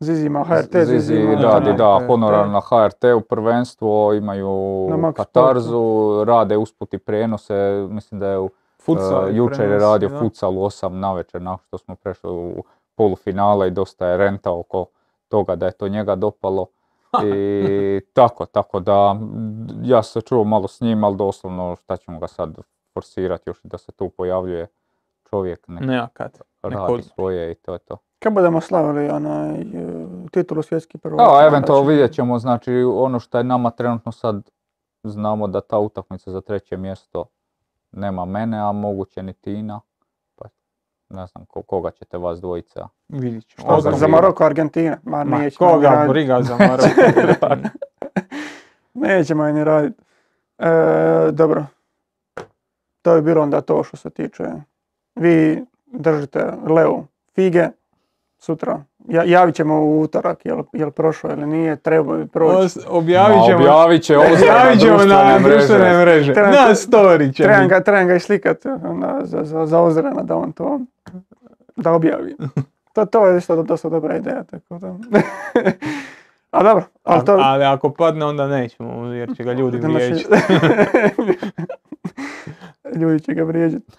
Zizi ima HRT, Zizi, Zizi ima da, na da, HRT. honorar na HRT-u prvenstvo, imaju Na katarzu, rade usputi prijenose, mislim da je u, Futsal e, jučer je radio da. futsal u 8 navečer nakon što smo prešli u polufinale i dosta je renta oko toga da je to njega dopalo. I tako, tako da ja sam se čuo malo s njim, ali doslovno šta ćemo ga sad forsirati još da se tu pojavljuje čovjek, nek kad. nek radi odmori. svoje i to je to. Kad budemo slavili onaj e, titulu svjetski prvak. Evo, onda eventualno vidjet ćemo, znači ono što je nama trenutno sad, znamo da ta utakmica za treće mjesto nema mene, a moguće ni Tina. Ne znam ko- koga ćete vas dvojica. Vidit ćemo. Za. Maroko, Argentina. Ma, Ma nećemo ni koga radit. briga za Maroko. Nećemo je ni raditi. E, dobro. To je bilo onda to što se tiče. Vi držite Leu fige sutra. Ja, javit ćemo u utorak jel, jel prošao ili nije, treba bi proći. Os- objavit Ma, ćemo, objavit će objavit ćemo na društvene mreže. Treba- Na story će Trebam ga, trebam ga i slikat onda, za, za, za Ozrena da on to da objavi. To, to je isto dosta dobra ideja. Tako da. A dobro, ali to... Ali ako padne onda nećemo, jer će ga ljudi vrijeđati. Ljudi će ga vrijeđati.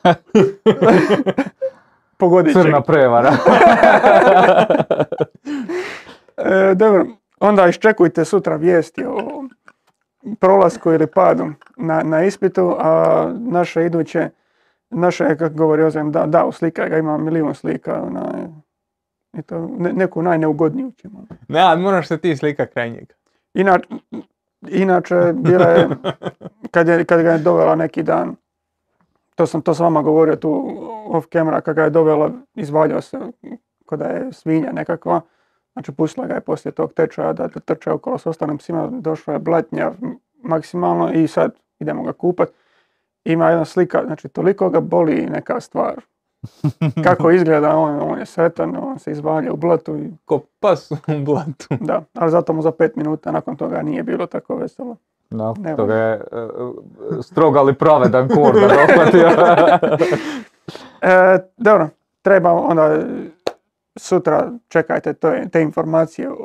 Pogodit će Crna prevara. E, dobro, onda iščekujte sutra vijesti o prolasku ili padu na, na ispitu, a naše iduće, naše, kako govori Ozem, da, da, slika ga, ima milijun slika, onaj, i to ne- neku najneugodniju ćemo. Ne, ali moraš se ti slika kraj njega. Inače, inače bila je, kad, je, kad ga je dovela neki dan, to sam to s vama govorio tu off camera, kad ga je dovela, izvaljao se, kod da je svinja nekakva, znači pustila ga je poslije tog tečaja da trče okolo s ostalim psima, došla je blatnja maksimalno i sad idemo ga kupat. Ima jedna slika, znači toliko ga boli neka stvar. Kako izgleda, on, on je sretan, on se izvalja u blatu i Ko pas u blatu. da, ali zato mu za pet minuta nakon toga nije bilo tako veselo. Da, Ne to ga je e, strog ali pravedan kor da dohvatio. E, dobro, treba onda sutra čekajte to, te informacije o,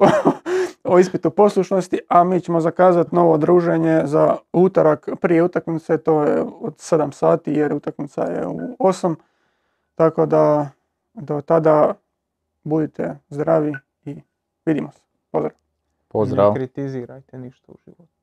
o ispitu poslušnosti, a mi ćemo zakazati novo druženje za utorak prije utakmice, to je od 7 sati jer utakmica je u 8. Tako da do tada budite zdravi i vidimo se. Pozdrav! Pozdrav. Ne kritizirajte ništa u životu.